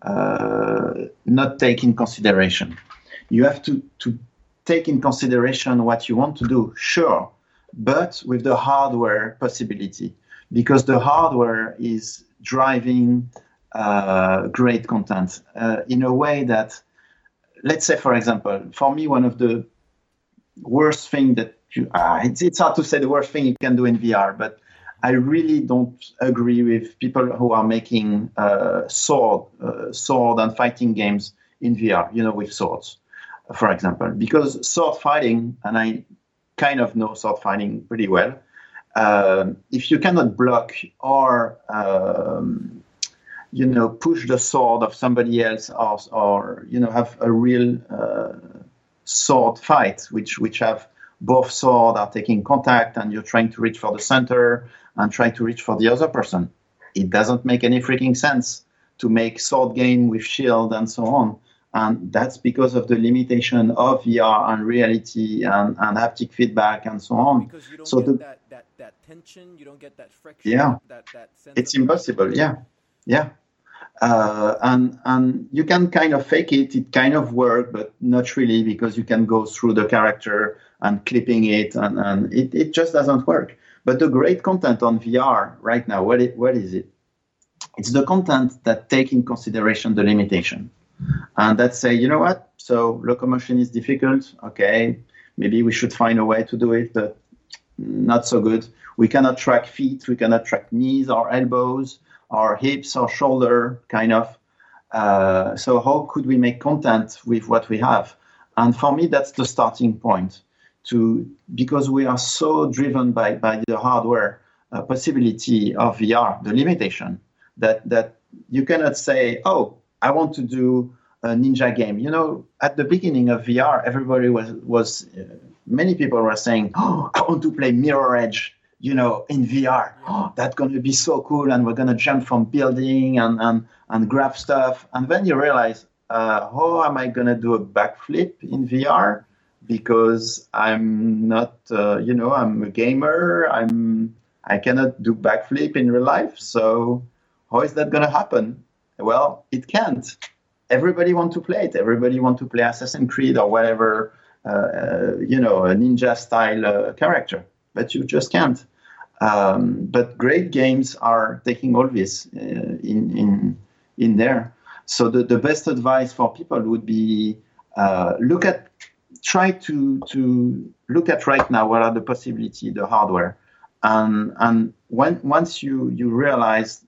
uh, not take in consideration. You have to, to take in consideration what you want to do, sure, but with the hardware possibility, because the hardware is driving uh, great content uh, in a way that, let's say, for example, for me, one of the worst thing that you, uh, it's, it's hard to say the worst thing you can do in VR, but I really don't agree with people who are making uh, sword, uh, sword and fighting games in VR. You know, with swords, for example, because sword fighting, and I kind of know sword fighting pretty well. Uh, if you cannot block or um, you know push the sword of somebody else, or, or you know have a real uh, sword fight, which which have both swords are taking contact and you're trying to reach for the center and try to reach for the other person. It doesn't make any freaking sense to make sword game with shield and so on. And that's because of the limitation of VR and reality and, and haptic feedback and so on. Because you don't so get the, that, that, that tension, you don't get that friction. Yeah. That, that it's impossible. Yeah. Yeah. Uh, and and you can kind of fake it. It kind of work, but not really because you can go through the character and clipping it, and, and it, it just doesn't work. But the great content on VR right now, what, it, what is it? It's the content that take in consideration the limitation. And that say, you know what? So locomotion is difficult. Okay, maybe we should find a way to do it, but not so good. We cannot track feet, we cannot track knees or elbows or hips or shoulder, kind of. Uh, so how could we make content with what we have? And for me, that's the starting point to because we are so driven by, by the hardware uh, possibility of VR, the limitation that that you cannot say, oh, I want to do a ninja game. You know, at the beginning of VR, everybody was was uh, many people were saying, oh, I want to play Mirror Edge. You know, in VR, oh, that's going to be so cool, and we're going to jump from building and and and grab stuff. And then you realize, uh, how am I going to do a backflip in VR? because I'm not, uh, you know, I'm a gamer. I'm I cannot do backflip in real life. So how is that going to happen? Well, it can't. Everybody want to play it. Everybody want to play Assassin's Creed or whatever, uh, uh, you know, a ninja style uh, character, but you just can't. Um, but great games are taking all this uh, in in in there. So the, the best advice for people would be uh, look at try to to look at right now what are the possibility, the hardware, and and when once you you realize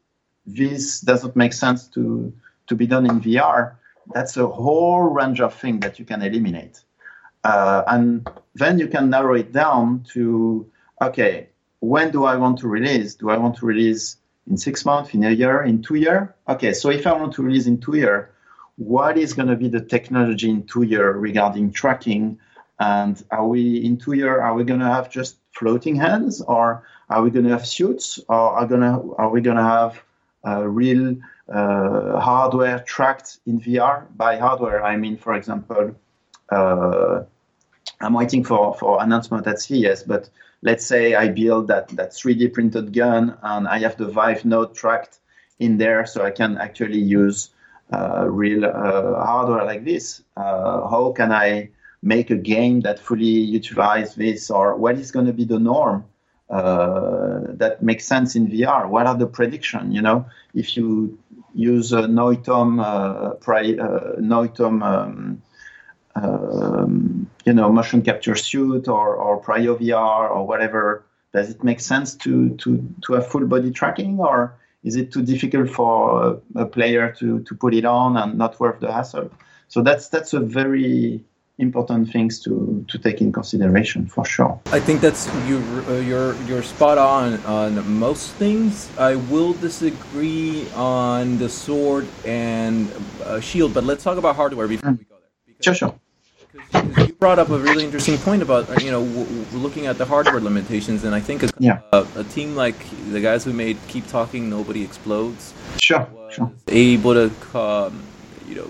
this doesn't make sense to to be done in VR, that's a whole range of things that you can eliminate. uh, and then you can narrow it down to okay, when do I want to release? Do I want to release in six months, in a year, in two years? Okay, so if I want to release in two years, what is going to be the technology in two years regarding tracking? And are we in two years? Are we going to have just floating hands, or are we going to have suits, or are gonna are we going to have real uh, hardware tracked in VR? By hardware, I mean, for example, uh, I'm waiting for for announcement at CES, but let's say I build that that 3D printed gun and I have the Vive node tracked in there, so I can actually use uh, real uh, hardware like this. Uh, how can I make a game that fully utilize this, or what is going to be the norm uh, that makes sense in VR? What are the prediction? You know, if you use a Noitom, uh, pri- uh, Noitom um, um, you know, motion capture suit or, or Prio VR or whatever, does it make sense to, to, to have full body tracking or is it too difficult for a player to, to put it on and not worth the hassle? So that's that's a very important things to, to take in consideration for sure. I think that's you uh, you're you're spot on on most things. I will disagree on the sword and uh, shield, but let's talk about hardware before mm. we go there. Because, sure, sure you brought up a really interesting point about uh, you know w- w- looking at the hardware limitations, and I think a, yeah. a, a, team like the guys who made Keep Talking, Nobody Explodes, sure, sure. able to um, you know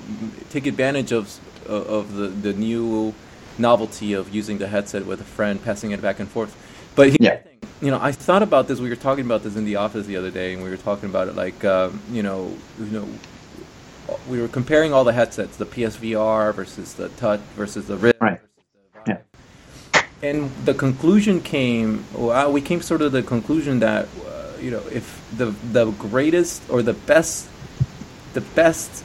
take advantage of of the the new novelty of using the headset with a friend, passing it back and forth. But yeah. Thing, you know, I thought about this. We were talking about this in the office the other day, and we were talking about it like um, you know you know we were comparing all the headsets, the PSVR versus the Touch versus the Rift. Right. The yeah. And the conclusion came. Well, we came sort of the conclusion that uh, you know if the the greatest or the best the best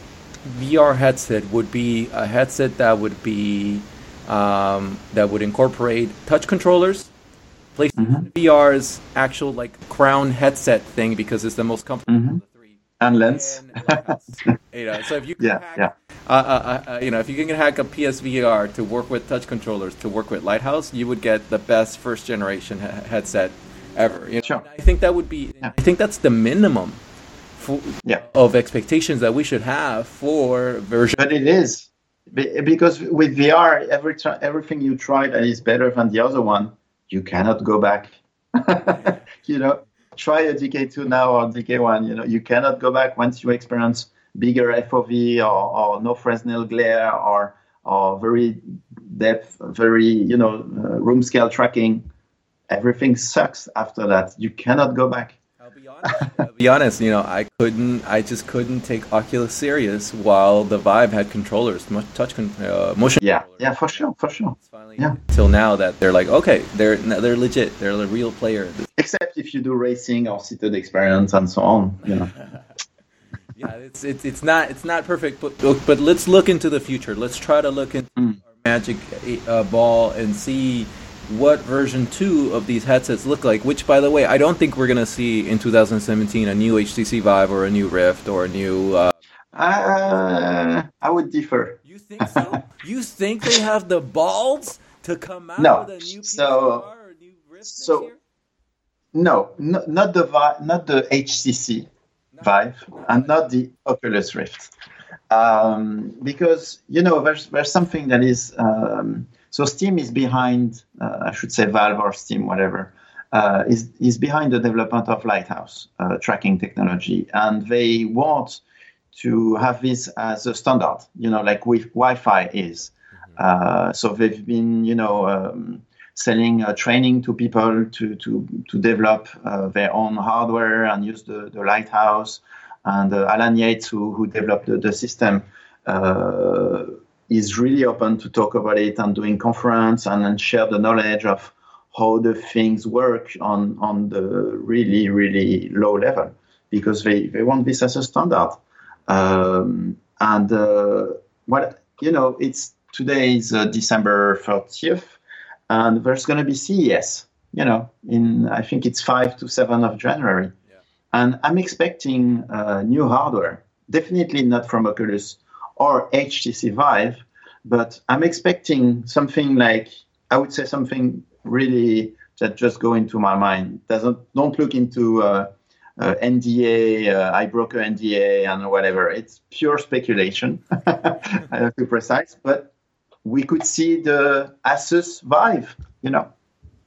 VR headset would be a headset that would be um, that would incorporate touch controllers. PlayStation mm-hmm. VR's actual like crown headset thing because it's the most comfortable. Mm-hmm and lens. And you know, so if you yeah, hack, yeah. Uh, uh, uh, you know, if you can hack a PSVR to work with touch controllers to work with Lighthouse, you would get the best first generation ha- headset ever. You know? Sure. I think that would be. Yeah. I think that's the minimum for, yeah. of expectations that we should have for version. But it is because with VR, every tr- everything you try that is better than the other one, you cannot go back. you know, try a DK2 now or DK1. You know, you cannot go back once you experience bigger FOV or, or no Fresnel glare or or very depth, very you know uh, room scale tracking. Everything sucks after that. You cannot go back. I'll be honest. You know, I couldn't. I just couldn't take Oculus serious while the Vive had controllers, touch con- uh, motion. Yeah, yeah, for sure, for sure. It's finally yeah. Till now that they're like, okay, they're they're legit. They're a real player. Except if you do racing or seated experience and so on. You know. yeah, it's, it's it's not it's not perfect, but but let's look into the future. Let's try to look into mm. our magic uh, ball and see what version two of these headsets look like. Which, by the way, I don't think we're gonna see in 2017 a new HTC Vive or a new Rift or a new. Uh... Uh, I would differ. You think so? you think they have the balls to come out no. with a new so, or a new Rift so, No, no, not the not the HTC no. Vive and not the Oculus Rift, um, because you know there's there's something that is. Um, so Steam is behind, uh, I should say Valve or Steam, whatever, uh, is, is behind the development of Lighthouse uh, tracking technology. And they want to have this as a standard, you know, like with Wi-Fi is. Mm-hmm. so they've been, you know, um, selling uh, training to people to, to, to develop uh, their own hardware and use the, the Lighthouse. And uh, Alan Yates, who, who developed the, the system, is really open to talk about it and doing conference and, and share the knowledge of how the things work on, on the really, really low level because they, they want this as a standard. Um, and uh, what, you know, it's today is uh, December 30th and there's going to be CES, you know, in I think it's 5 to 7 of January. Yeah. And I'm expecting uh, new hardware, definitely not from Oculus or HTC Vive, But I'm expecting something like I would say something really that just go into my mind. Doesn't don't look into uh, uh, NDA, uh, I broker NDA, and whatever. It's pure speculation. I have to be precise, but we could see the Asus Vive. You know,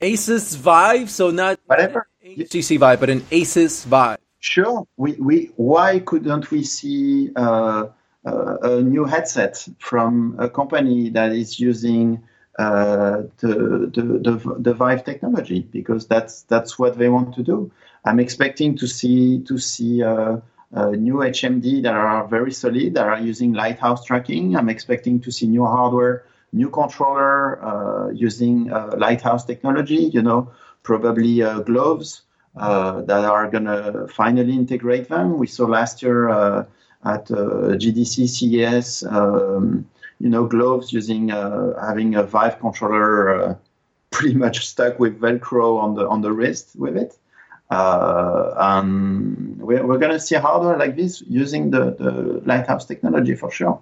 Asus Vive, so not whatever HTC Vive, but an Asus Vive. Sure. We we why couldn't we see uh, uh, a new headset from a company that is using uh, the, the, the the Vive technology because that's that's what they want to do. I'm expecting to see to see uh, uh, new HMD that are very solid that are using Lighthouse tracking. I'm expecting to see new hardware, new controller uh, using uh, Lighthouse technology. You know, probably uh, gloves that are gonna finally integrate them. We saw last year at GDC CES. Um, you know, gloves using having a Vive controller pretty much stuck with Velcro on the on the wrist with it. Uh, and we're, we're going to see hardware like this using the, the Lighthouse technology for sure.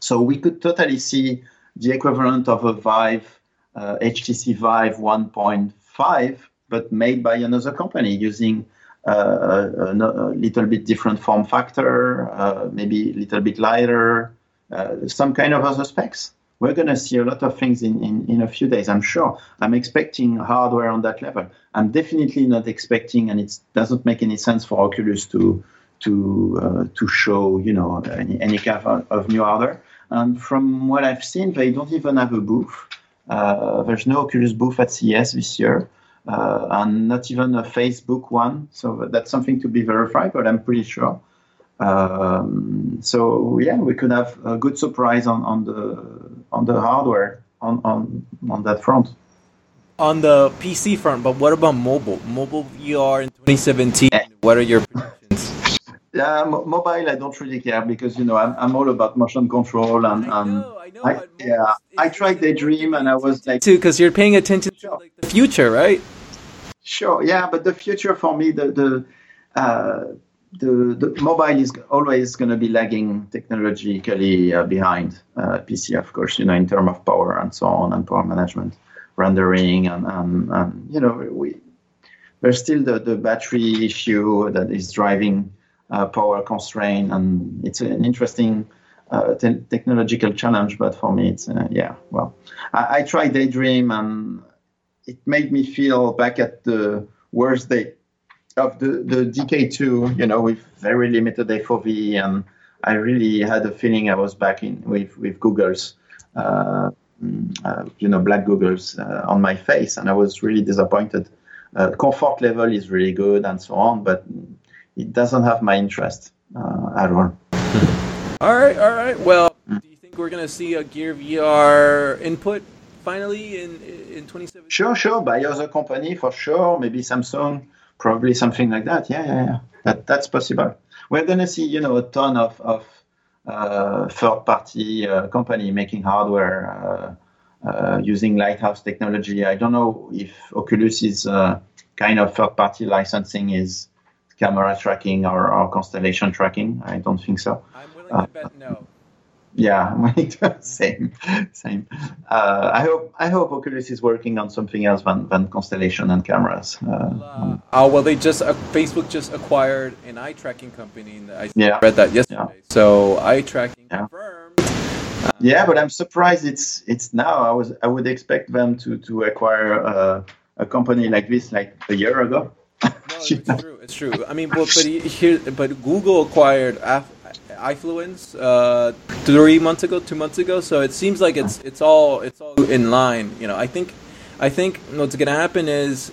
So we could totally see the equivalent of a Vive, uh, HTC Vive 1.5, but made by another company using uh, a, a, little bit different form factor, uh, maybe a little bit lighter, uh, some kind of other specs we're going to see a lot of things in, in, in a few days, I'm sure. I'm expecting hardware on that level. I'm definitely not expecting, and it doesn't make any sense for Oculus to to uh, to show, you know, any, any kind of, of, new hardware. And from what I've seen, they don't even have a booth. Uh, there's no Oculus booth at CES this year, uh, and not even a Facebook one. So that's something to be verified, but I'm pretty sure. Um, so yeah, we could have a good surprise on, on the on the hardware on, on on that front. On the PC front, but what about mobile? Mobile VR in 2017. Yeah. What are your predictions? Yeah, m- mobile. I don't really care because you know I'm, I'm all about motion control and, I know, I know, I, yeah. I tried Daydream and I was like, too, because you're paying attention to like, the future, right? Sure. Yeah, but the future for me, the the uh, the, the mobile is always going to be lagging technologically uh, behind uh, PC, of course, you know, in terms of power and so on and power management, rendering, and, and, and you know, we, there's still the, the battery issue that is driving uh, power constraint, and it's an interesting uh, te- technological challenge. But for me, it's uh, yeah, well, I, I tried Daydream, and it made me feel back at the worst day of the, the DK2, you know, with very limited FOV, and I really had a feeling I was back in with with googles, uh, uh, you know, black googles uh, on my face, and I was really disappointed. Uh, comfort level is really good and so on, but it doesn't have my interest uh, at all. All right, all right. Well, mm. do you think we're gonna see a Gear VR input finally in in 2017? Sure, sure. By other company for sure. Maybe Samsung probably something like that. Yeah, yeah, yeah. That that's possible. We're to see, you know, a ton of of uh, third-party uh, company making hardware uh, uh using Lighthouse technology. I don't know if Oculus is uh, kind of third-party licensing is camera tracking or, or constellation tracking. I don't think so. I'm willing to bet no. Yeah, same, same. Uh, I hope I hope Oculus is working on something else than, than constellation and cameras. Uh, uh, oh well, they just uh, Facebook just acquired an eye tracking company. I yeah. read that yesterday. Yeah. So eye tracking yeah. confirmed. Uh, yeah, but I'm surprised it's it's now. I was I would expect them to to acquire uh, a company like this like a year ago. No, it's true. It's true. I mean, but but here, but Google acquired Eyefluence uh, three months ago, two months ago. So it seems like it's it's all it's all in line. You know, I think I think what's going to happen is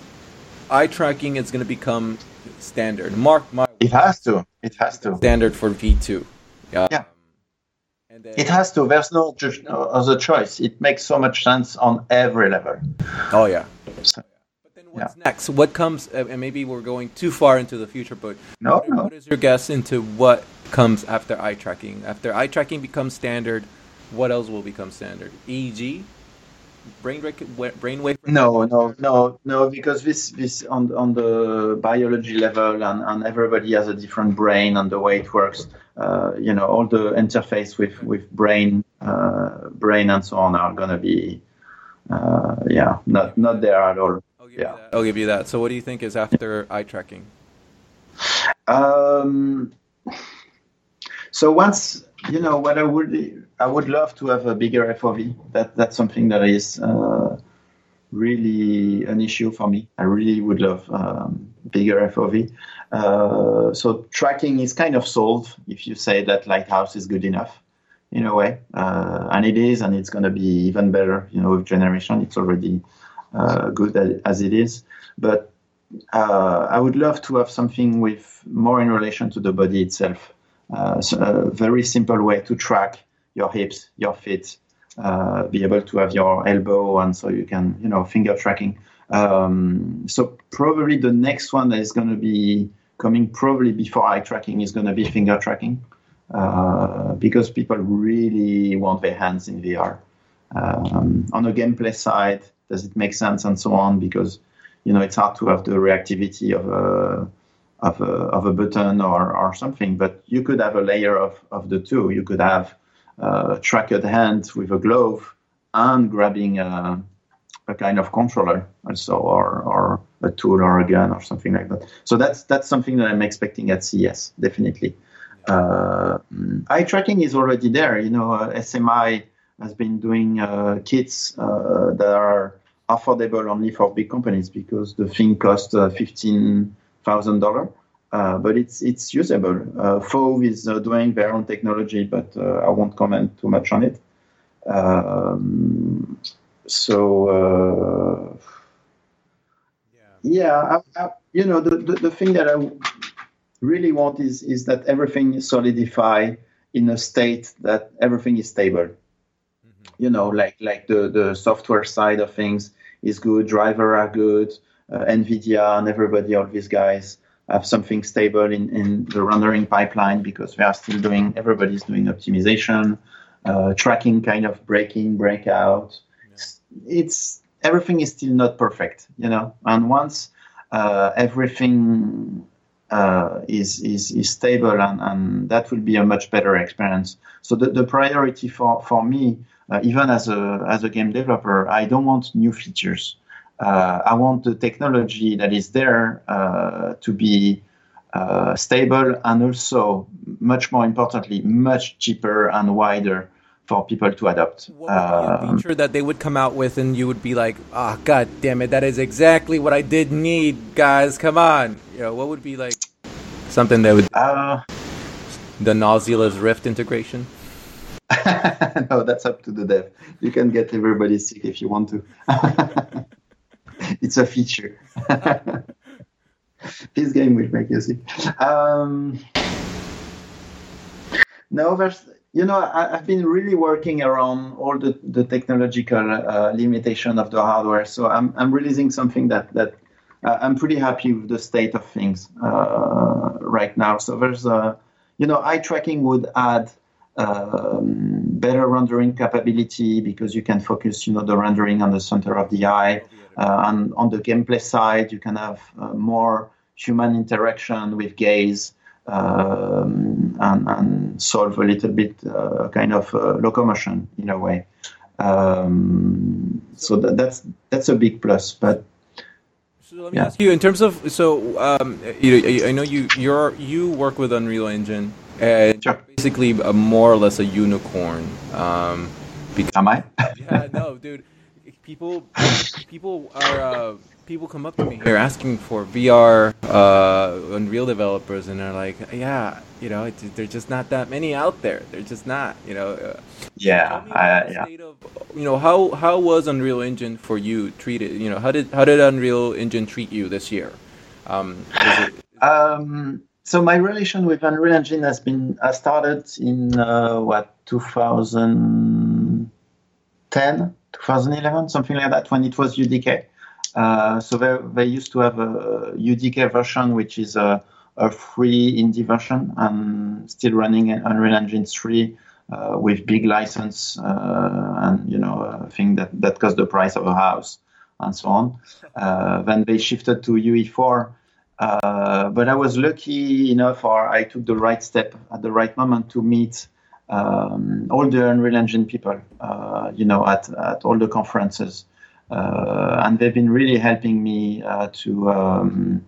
eye tracking is going to become standard. Mark my. It has to. It has to. Standard for V two. Yeah. yeah. Then, it has to. There's no, no other choice. It makes so much sense on every level. Oh yeah. So, what's yeah. next? What comes? Uh, and maybe we're going too far into the future, but no, what, no. what is your guess into what comes after eye tracking? After eye tracking becomes standard, what else will become standard? EEG, brain brainwave. No, no, no, no, because this this on on the biology level and, and everybody has a different brain and the way it works. Uh, you know, all the interface with with brain uh, brain and so on are gonna be, uh, yeah, not not there at all. I'll give Yeah. I'll give you that. So what do you think is after eye tracking? Um, so once you know what I would I would love to have a bigger FOV. That that's something that is uh, really an issue for me. I really would love um, bigger FOV. Uh, so tracking is kind of solved if you say that Lighthouse is good enough in a way, uh, and it is, and it's going to be even better. You know, with generation, it's already uh, good as- it is, but uh, I would love to have something with more in relation to the body itself. Uh, so a very simple way to track your hips, your feet, uh, be able to have your elbow, and so you can, you know, finger tracking. Um, so probably the next one that is going to be coming probably before eye tracking is going to be finger tracking uh, because people really want their hands in VR. Um, on the gameplay side, does it make sense and so on? Because you know it's hard to have the reactivity of a of a, of a button or, or something, but you could have a layer of, of the two. You could have uh, tracked hand with a glove and grabbing a, a kind of controller also, or, or a tool or a gun or something like that. So that's that's something that I'm expecting at CES, definitely. Uh, eye tracking is already there. You know, uh, SMI has been doing uh, kits uh, that are affordable only for big companies because the thing costs uh, fifteen thousand dollar, uh, but it's it's usable. Uh, Fove is uh, doing their own technology, but uh, I won't comment too much on it. Um, so uh, yeah, I, I, you know the, the the thing that I really want is is that everything is solidify in a state that everything is stable. You know, like like the the software side of things is good, driver are good, NVIDIA and everybody, all these guys have something stable in, in the rendering pipeline because they are still doing, everybody's doing optimization, uh, tracking kind of breaking, breakout. It's, it's everything is still not perfect, you know. And once uh, everything uh, is, is is stable, and, and that will be a much better experience. So the, the priority for for me, uh, even as a as a game developer, I don't want new features. Uh, I want the technology that is there uh, to be uh, stable and also, much more importantly, much cheaper and wider for people to adopt. What would Um, feature that they would come out with, and you would be like, "Ah, god damn it, that is exactly what I did need, guys. Come on." You know, what would be like something that would uh, the Nauseous Rift integration? no, that's up to the dev. You can get everybody sick if you want to. it's a feature. this game will make you sick. Um, no, there's, you know, I, I've been really working around all the, the technological uh, limitation of the hardware. So I'm, I'm releasing something that, that uh, I'm pretty happy with the state of things uh, right now. So there's a, you know, eye tracking would add um, better rendering capability because you can focus, you know, the rendering on the center of the eye. Uh, and on the gameplay side, you can have uh, more human interaction with gaze um, and, and solve a little bit uh, kind of uh, locomotion in a way. Um, so that, that's that's a big plus. But So let me Yeah. ask you, in terms of so, um, you I know you you're you work with Unreal Engine, and Sure. basically a more or less a unicorn. Um, am I? yeah, no, dude. People, people are uh, people come up to me They're asking for VR uh, Unreal developers, and they're like, yeah, you know, there's just not that many out there. They're just not, you know. Uh, yeah, I, yeah. of, you know, how how was Unreal Engine for you treated? You know, how did how did Unreal Engine treat you this year? Um, is it, Um, so my relation with Unreal Engine has been I started in uh, what 2010, 2011, something like that when it was UDK. Uh, so they, they used to have a UDK version, which is a, a free indie version and still running Unreal Engine 3 uh, with big license uh, and you know a thing that, that cost the price of a house and so on. Uh, then they shifted to UE4. Uh, but I was lucky enough, or I took the right step at the right moment to meet um, all the Unreal Engine people, uh, you know, at, at all the conferences. Uh, and they've been really helping me uh, to, um,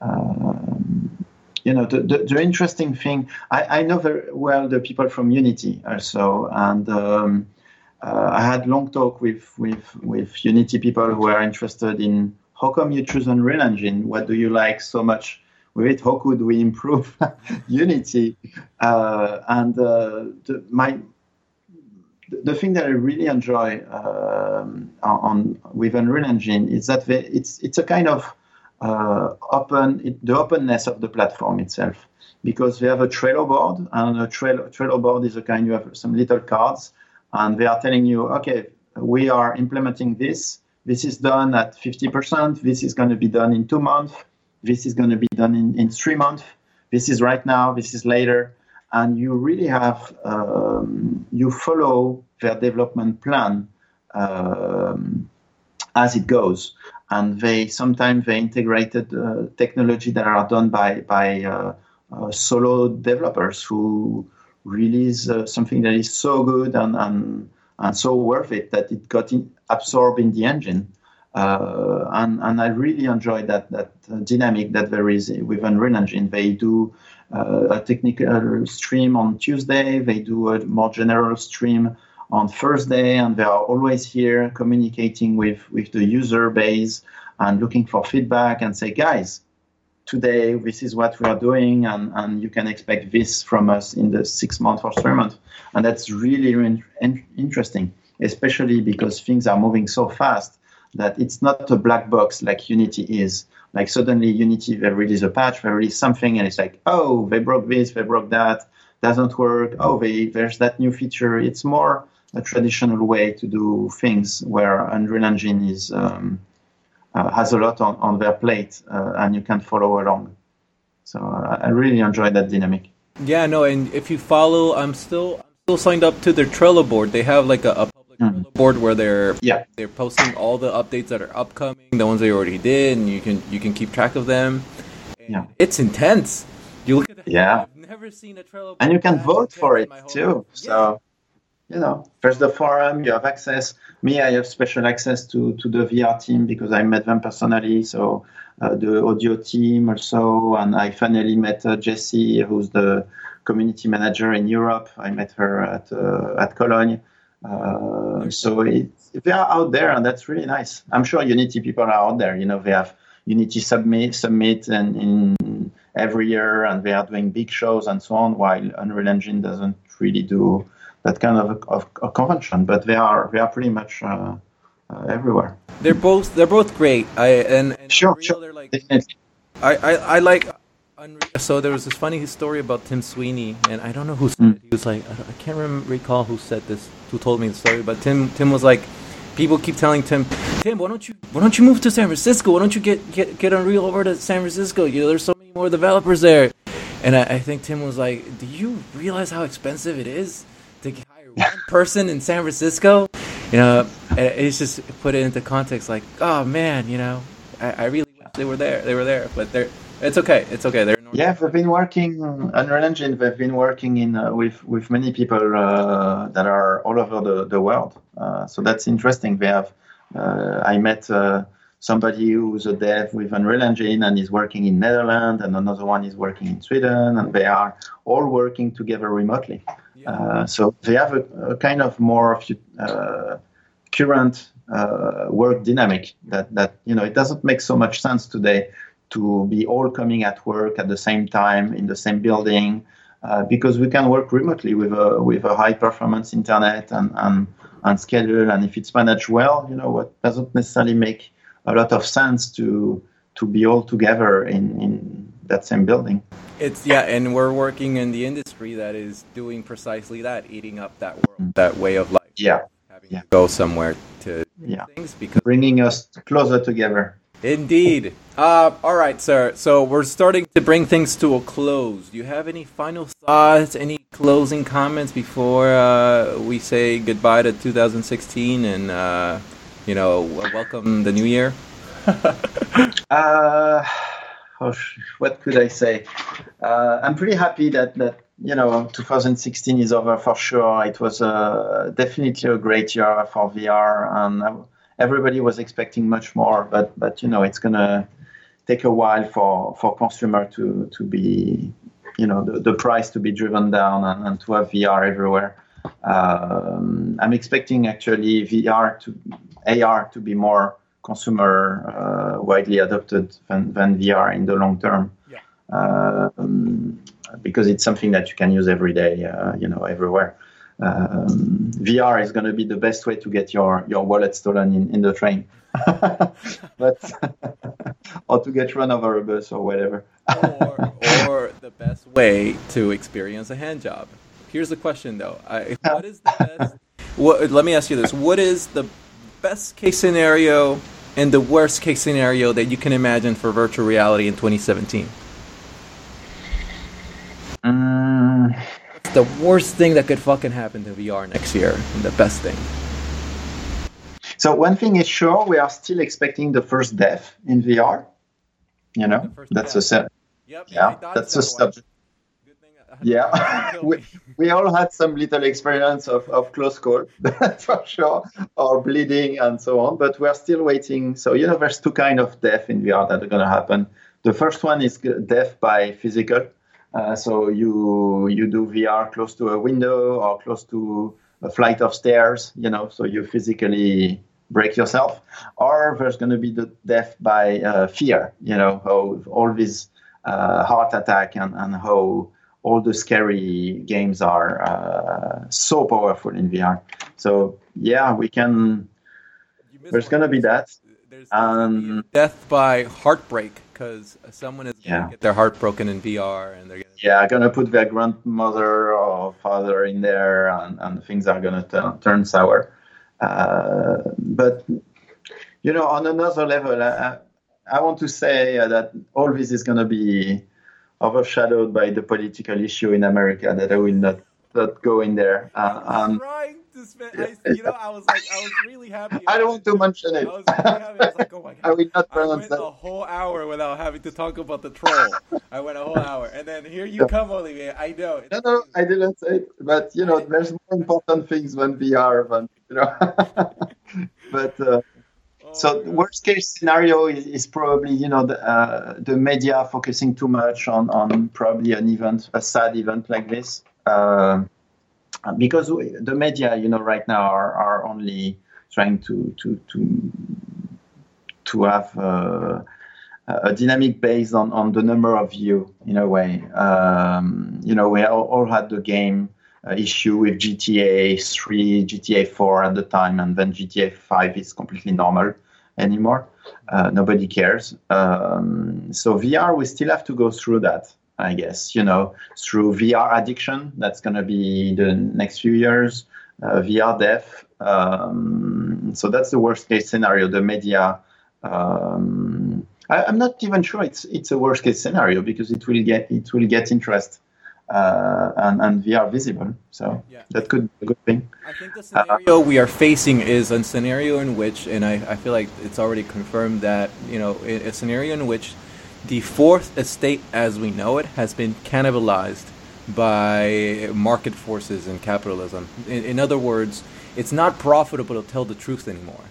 um, you know, the, the, the, interesting thing, I, I know very well the people from Unity also, and um, uh, I had long talk with, with, with Unity people who are interested in how come you choose Unreal Engine? What do you like so much with it? How could we improve Unity? Uh, and uh, the, my the thing that I really enjoy um, on with Unreal Engine is that it's it's a kind of uh, open it, the openness of the platform itself because we have a Trello board and a Trello, Trello board is a kind you have some little cards and they are telling you okay we are implementing this this is done at 50% this is going to be done in two months. This is going to be done in, in three months. This is right now. This is later. And you really have um, you follow their development plan um, as it goes. And they sometimes they integrated uh, technology that are done by by uh, uh, solo developers who release uh, something that is so good and, and and so worth it that it got in, absorbed in the engine uh, and and I really enjoy that that dynamic that there is with Unreal Engine. They do uh, a technical stream on Tuesday. They do a more general stream on Thursday, and they are always here communicating with, with the user base and looking for feedback and say, guys, today this is what we are doing, and, and you can expect this from us in the six months or three months. And that's really in, interesting, especially because things are moving so fast that it's not a black box like Unity is. Like suddenly Unity they release a patch, they release something, and it's like, oh, they broke this, they broke that, doesn't work. Oh, they, there's that new feature. It's more a traditional way to do things where Unreal Engine is um, has a lot on, on their plate, uh, and you can follow along. So uh, I really enjoy that dynamic. Yeah, no, and if you follow, I'm still I'm still signed up to their Trello board. They have like a, a mm. board where they're yeah they're posting all the updates that are upcoming, the ones they already did, and you can you can keep track of them. And yeah, it's intense. You look at that. Yeah, I've never seen a Trello, and you can vote for it too. So. You know, there's the forum. You have access. Me, I have special access to, to the VR team because I met them personally. So uh, the audio team also, and I finally met uh, Jessie, who's the community manager in Europe. I met her at uh, at Cologne. Uh, so it, they are out there, and that's really nice. I'm sure Unity people are out there. You know, they have Unity Summit, Summit, and in every year, and they are doing big shows and so on. While Unreal Engine doesn't really do that kind of a, of a convention, but they are they are pretty much uh, uh, everywhere. They're both they're both great. I and, and sure, sure. They're like, I, I I like so there was this funny story about Tim Sweeney, and I don't know who said mm. it. He was like, I can't remember, recall who said this, who told me the story, but Tim Tim was like, people keep telling Tim, Tim, why don't you why don't you move to San Francisco? Why don't you get get get Unreal over to San Francisco? You know, there's so many more developers there. And I, I think Tim was like, Do you realize how expensive it is one person in San Francisco? You know, it's just put it into context, like, oh man, you know, I, I really wish they were there. They were there, but they're it's okay. It's okay. They're yeah, they've been working Unreal Engine. They've been working in uh, with with many people uh, that are all over the the world. Uh, so that's interesting. They have. Uh, I met uh, somebody who's a dev with Unreal Engine and is working in Netherlands, and another one is working in Sweden, and they are all working together remotely. Yeah. Uh, so they have a, a, kind of more current work dynamic that that you know it doesn't make so much sense today to be all coming at work at the same time in the same building uh, because we can work remotely with a with a high performance internet and, and and schedule and if it's managed well you know what doesn't necessarily make a lot of sense to to be all together in in that same building it's yeah and we're working in the industry that is doing precisely that eating up that world that way of life yeah having yeah. to go somewhere to yeah. things because bringing us closer together Indeed. Uh, all right, sir. So we're starting to bring things to a close. Do you have any final thoughts, any closing comments before uh, we say goodbye to 2016 and uh, you know welcome the new year? uh, oh, what could I say? Uh, I'm pretty happy that that you know, 2016 is over for sure. It was uh, definitely a great year for VR, and everybody was expecting much more. But but you know, it's gonna take a while for for consumer to to be, you know, the, the price to be driven down and, and to have VR everywhere. Um, I'm expecting actually VR to AR to be more consumer uh, widely adopted than, than VR in the long term. Yeah. Um, because it's something that you can use every day, uh, you know, everywhere. Um, VR is going to be the best way to get your, your wallet stolen in, in the train, but or to get run over a bus or whatever. or, or the best way to experience a hand job. Here's the question though: I, What is the best? What, let me ask you this: What is the best case scenario and the worst case scenario that you can imagine for virtual reality in 2017? Mm. What's the worst thing that could fucking happen to VR next year, and the best thing? So one thing is sure, we are still expecting the first death in VR. You know, that's death. a set. Yep, Yeah, that's a step. Yeah, we, we all had some little experience of, of close call, for sure, or bleeding and so on, but we're still waiting. So, you know, there's two kind of death in VR that are going to happen. The first one is death by physical. Uh, so you you do VR close to a window or close to a flight of stairs, you know, so you physically break yourself. Or there's going to be the death by uh, fear, you know, how all these uh, heart attack and, and how all the scary games are uh, so powerful in VR. So yeah, we can. There's gonna be that. There's, Um, death by heartbreak because someone is gonna Yeah. get their heart broken in VR, and they're gonna. Yeah, gonna put their grandmother or father in there, and, and things are gonna turn, turn sour. Uh, but you know, on another level, I, I want to say that all this is gonna be overshadowed by the political issue in America. That I will not not go in there. Uh, I trying to spend, I, you know, I was like, I was really happy. I don't want to mention I it. was really happy. I was like, oh my god. I will not I pronounce went that. a whole hour without having to talk about the troll. I went a whole hour, and then here you come, Olivier. I know. No, no, I didn't say it. But you know, there's more important things than VR than you know. but uh, so worst case scenario is, is probably you know the, uh, the media focusing too much on on probably an event, a sad event like this. Uh, because we, the media, you know, right now are, are only trying to to to to have uh, a dynamic based on, on the number of view in a way. Um, you know, we all, all had the game issue with GTA 3, GTA 4 at the time, and then GTA 5 is completely normal anymore. Uh, nobody cares. Um, so VR, we still have to go through that. I guess you know through VR addiction. That's going to be the next few years. Uh, VR death. Um, so that's the worst case scenario. The media. Um, I, I'm not even sure it's it's a worst case scenario because it will get it will get interest uh, and and VR visible. So Yeah. that could be a good thing. I think the scenario we are facing is a scenario in which, and I, I feel like it's already confirmed that, you know, a, a scenario in which the fourth estate as we know it has been cannibalized by market forces and capitalism. In, in other words, it's not profitable to tell the truth anymore.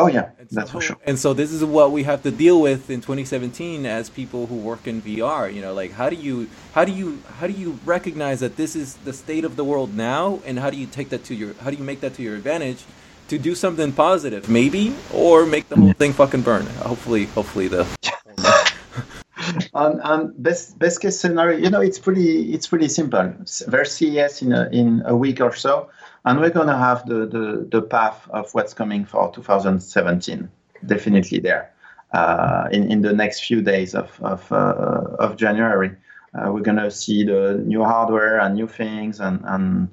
Oh yeah, And that's so, for sure. And so this is what we have to deal with in 2017 as people who work in VR. You know, like how do you how do you how do you recognize that this is the state of the world now, and how do you take that to your how do you make that to your advantage to do something positive, maybe, or make the whole thing fucking burn. Hopefully, hopefully the And, and um, um, best best case scenario, you know, it's pretty it's pretty simple. There's CES in a, in a week or so, and we're gonna have the, the, the path of what's coming for 2017. Definitely there. Uh, in in the next few days of of uh, of January, uh, we're gonna see the new hardware and new things and and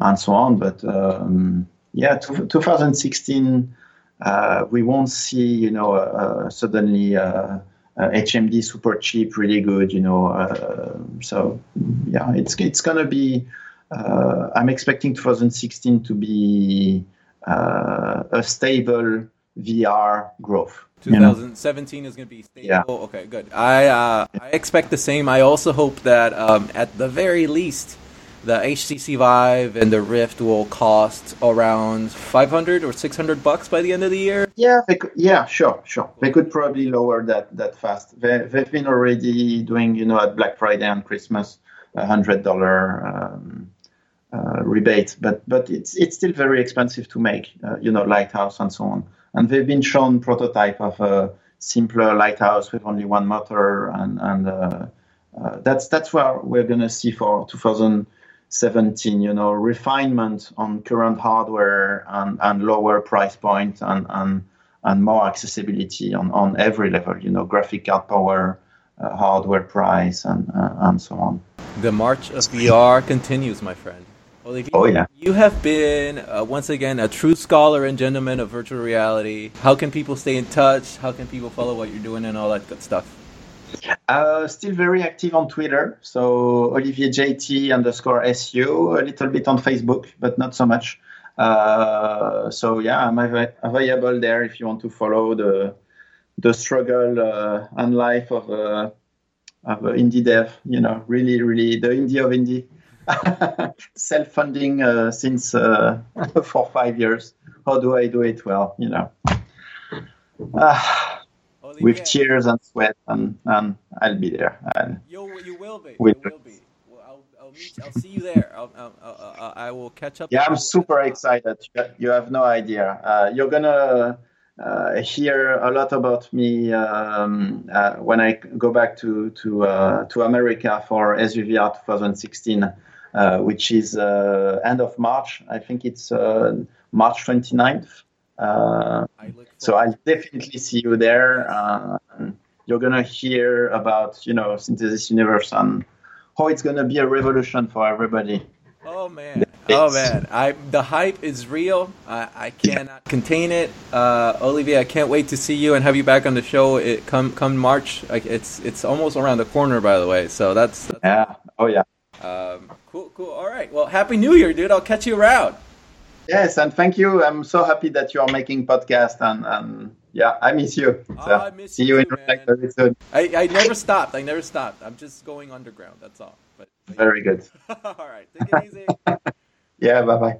and so on. But um, yeah, two, 2016, uh, we won't see you know uh, suddenly. Uh, uh, HMD super cheap, really good, you know. So yeah, it's it's gonna be. Uh, I'm expecting 2016 to be uh, a stable VR growth. You know? 2017 is going to be stable. Yeah. Okay, good. I uh, I expect the same. I also hope that um, at the very least, the HTC Vive and the Rift will cost around 500 or 600 bucks by the end of the year. Yeah, they could, yeah, sure, sure. They could probably lower that that fast. They, they've been already doing, you know, at Black Friday and Christmas, a hundred dollar um, uh, rebate, but but it's it's still very expensive to make, uh, you know, lighthouse and so on. And they've been shown prototype of a simpler lighthouse with only one motor, and and uh, uh, that's that's where we're gonna see for 2017, you know, refinement on current hardware and, and lower price point and and and more accessibility on, on every level, you know, graphic card power, uh, hardware price, and uh, and so on. The march of VR continues, my friend. Olivier, Oh, yeah. You have been, uh, once again, a true scholar and gentleman of virtual reality. How can people stay in touch? How can people follow what you're doing and all that good stuff? Uh, still very active on Twitter, so Olivier JT underscore SU, a little bit on Facebook, but not so much. Uh, so yeah, I'm av- available there if you want to follow the the struggle uh, and life of a of a indie dev. You know, really, really the indie of indie, self-funding uh, since uh, for five years. How do I do it? Well, you know. Olivier, with tears and sweat, and, and I'll be there. I'll, You, you will be. With- you will be. Well, I'll, I'll, meet, I'll see you there. I'll, I'll, I'll, I'll, catch up. Yeah, I'm super excited. You- have no idea. Uh, you're gonna uh, hear a lot about me um, uh, when I go back to to uh, to America for SVVR 2016, uh, which is uh, end of March. I think it's uh, March 29th. Uh, I so I'll definitely see you there. Uh, you're gonna hear about you know Synthesis Universe and how it's gonna be a revolution for everybody. Oh man, oh man! I the hype is real. I, I cannot contain it. Uh, Olivier, I can't wait to see you and have you back on the show. It come come March. Like it's it's almost around the corner, by the way. So that's, that's Yeah. Oh yeah. um, cool, cool. All right. Well, happy New Year, dude. I'll catch you around. Yes, and thank you. I'm so happy that you are making podcast and, and yeah, I miss you. Oh, I miss see you you in too, man. very soon. I, I never stopped. I never stopped. I'm just going underground. That's all. But, but Very good. all right. Take it easy. Yeah, bye bye.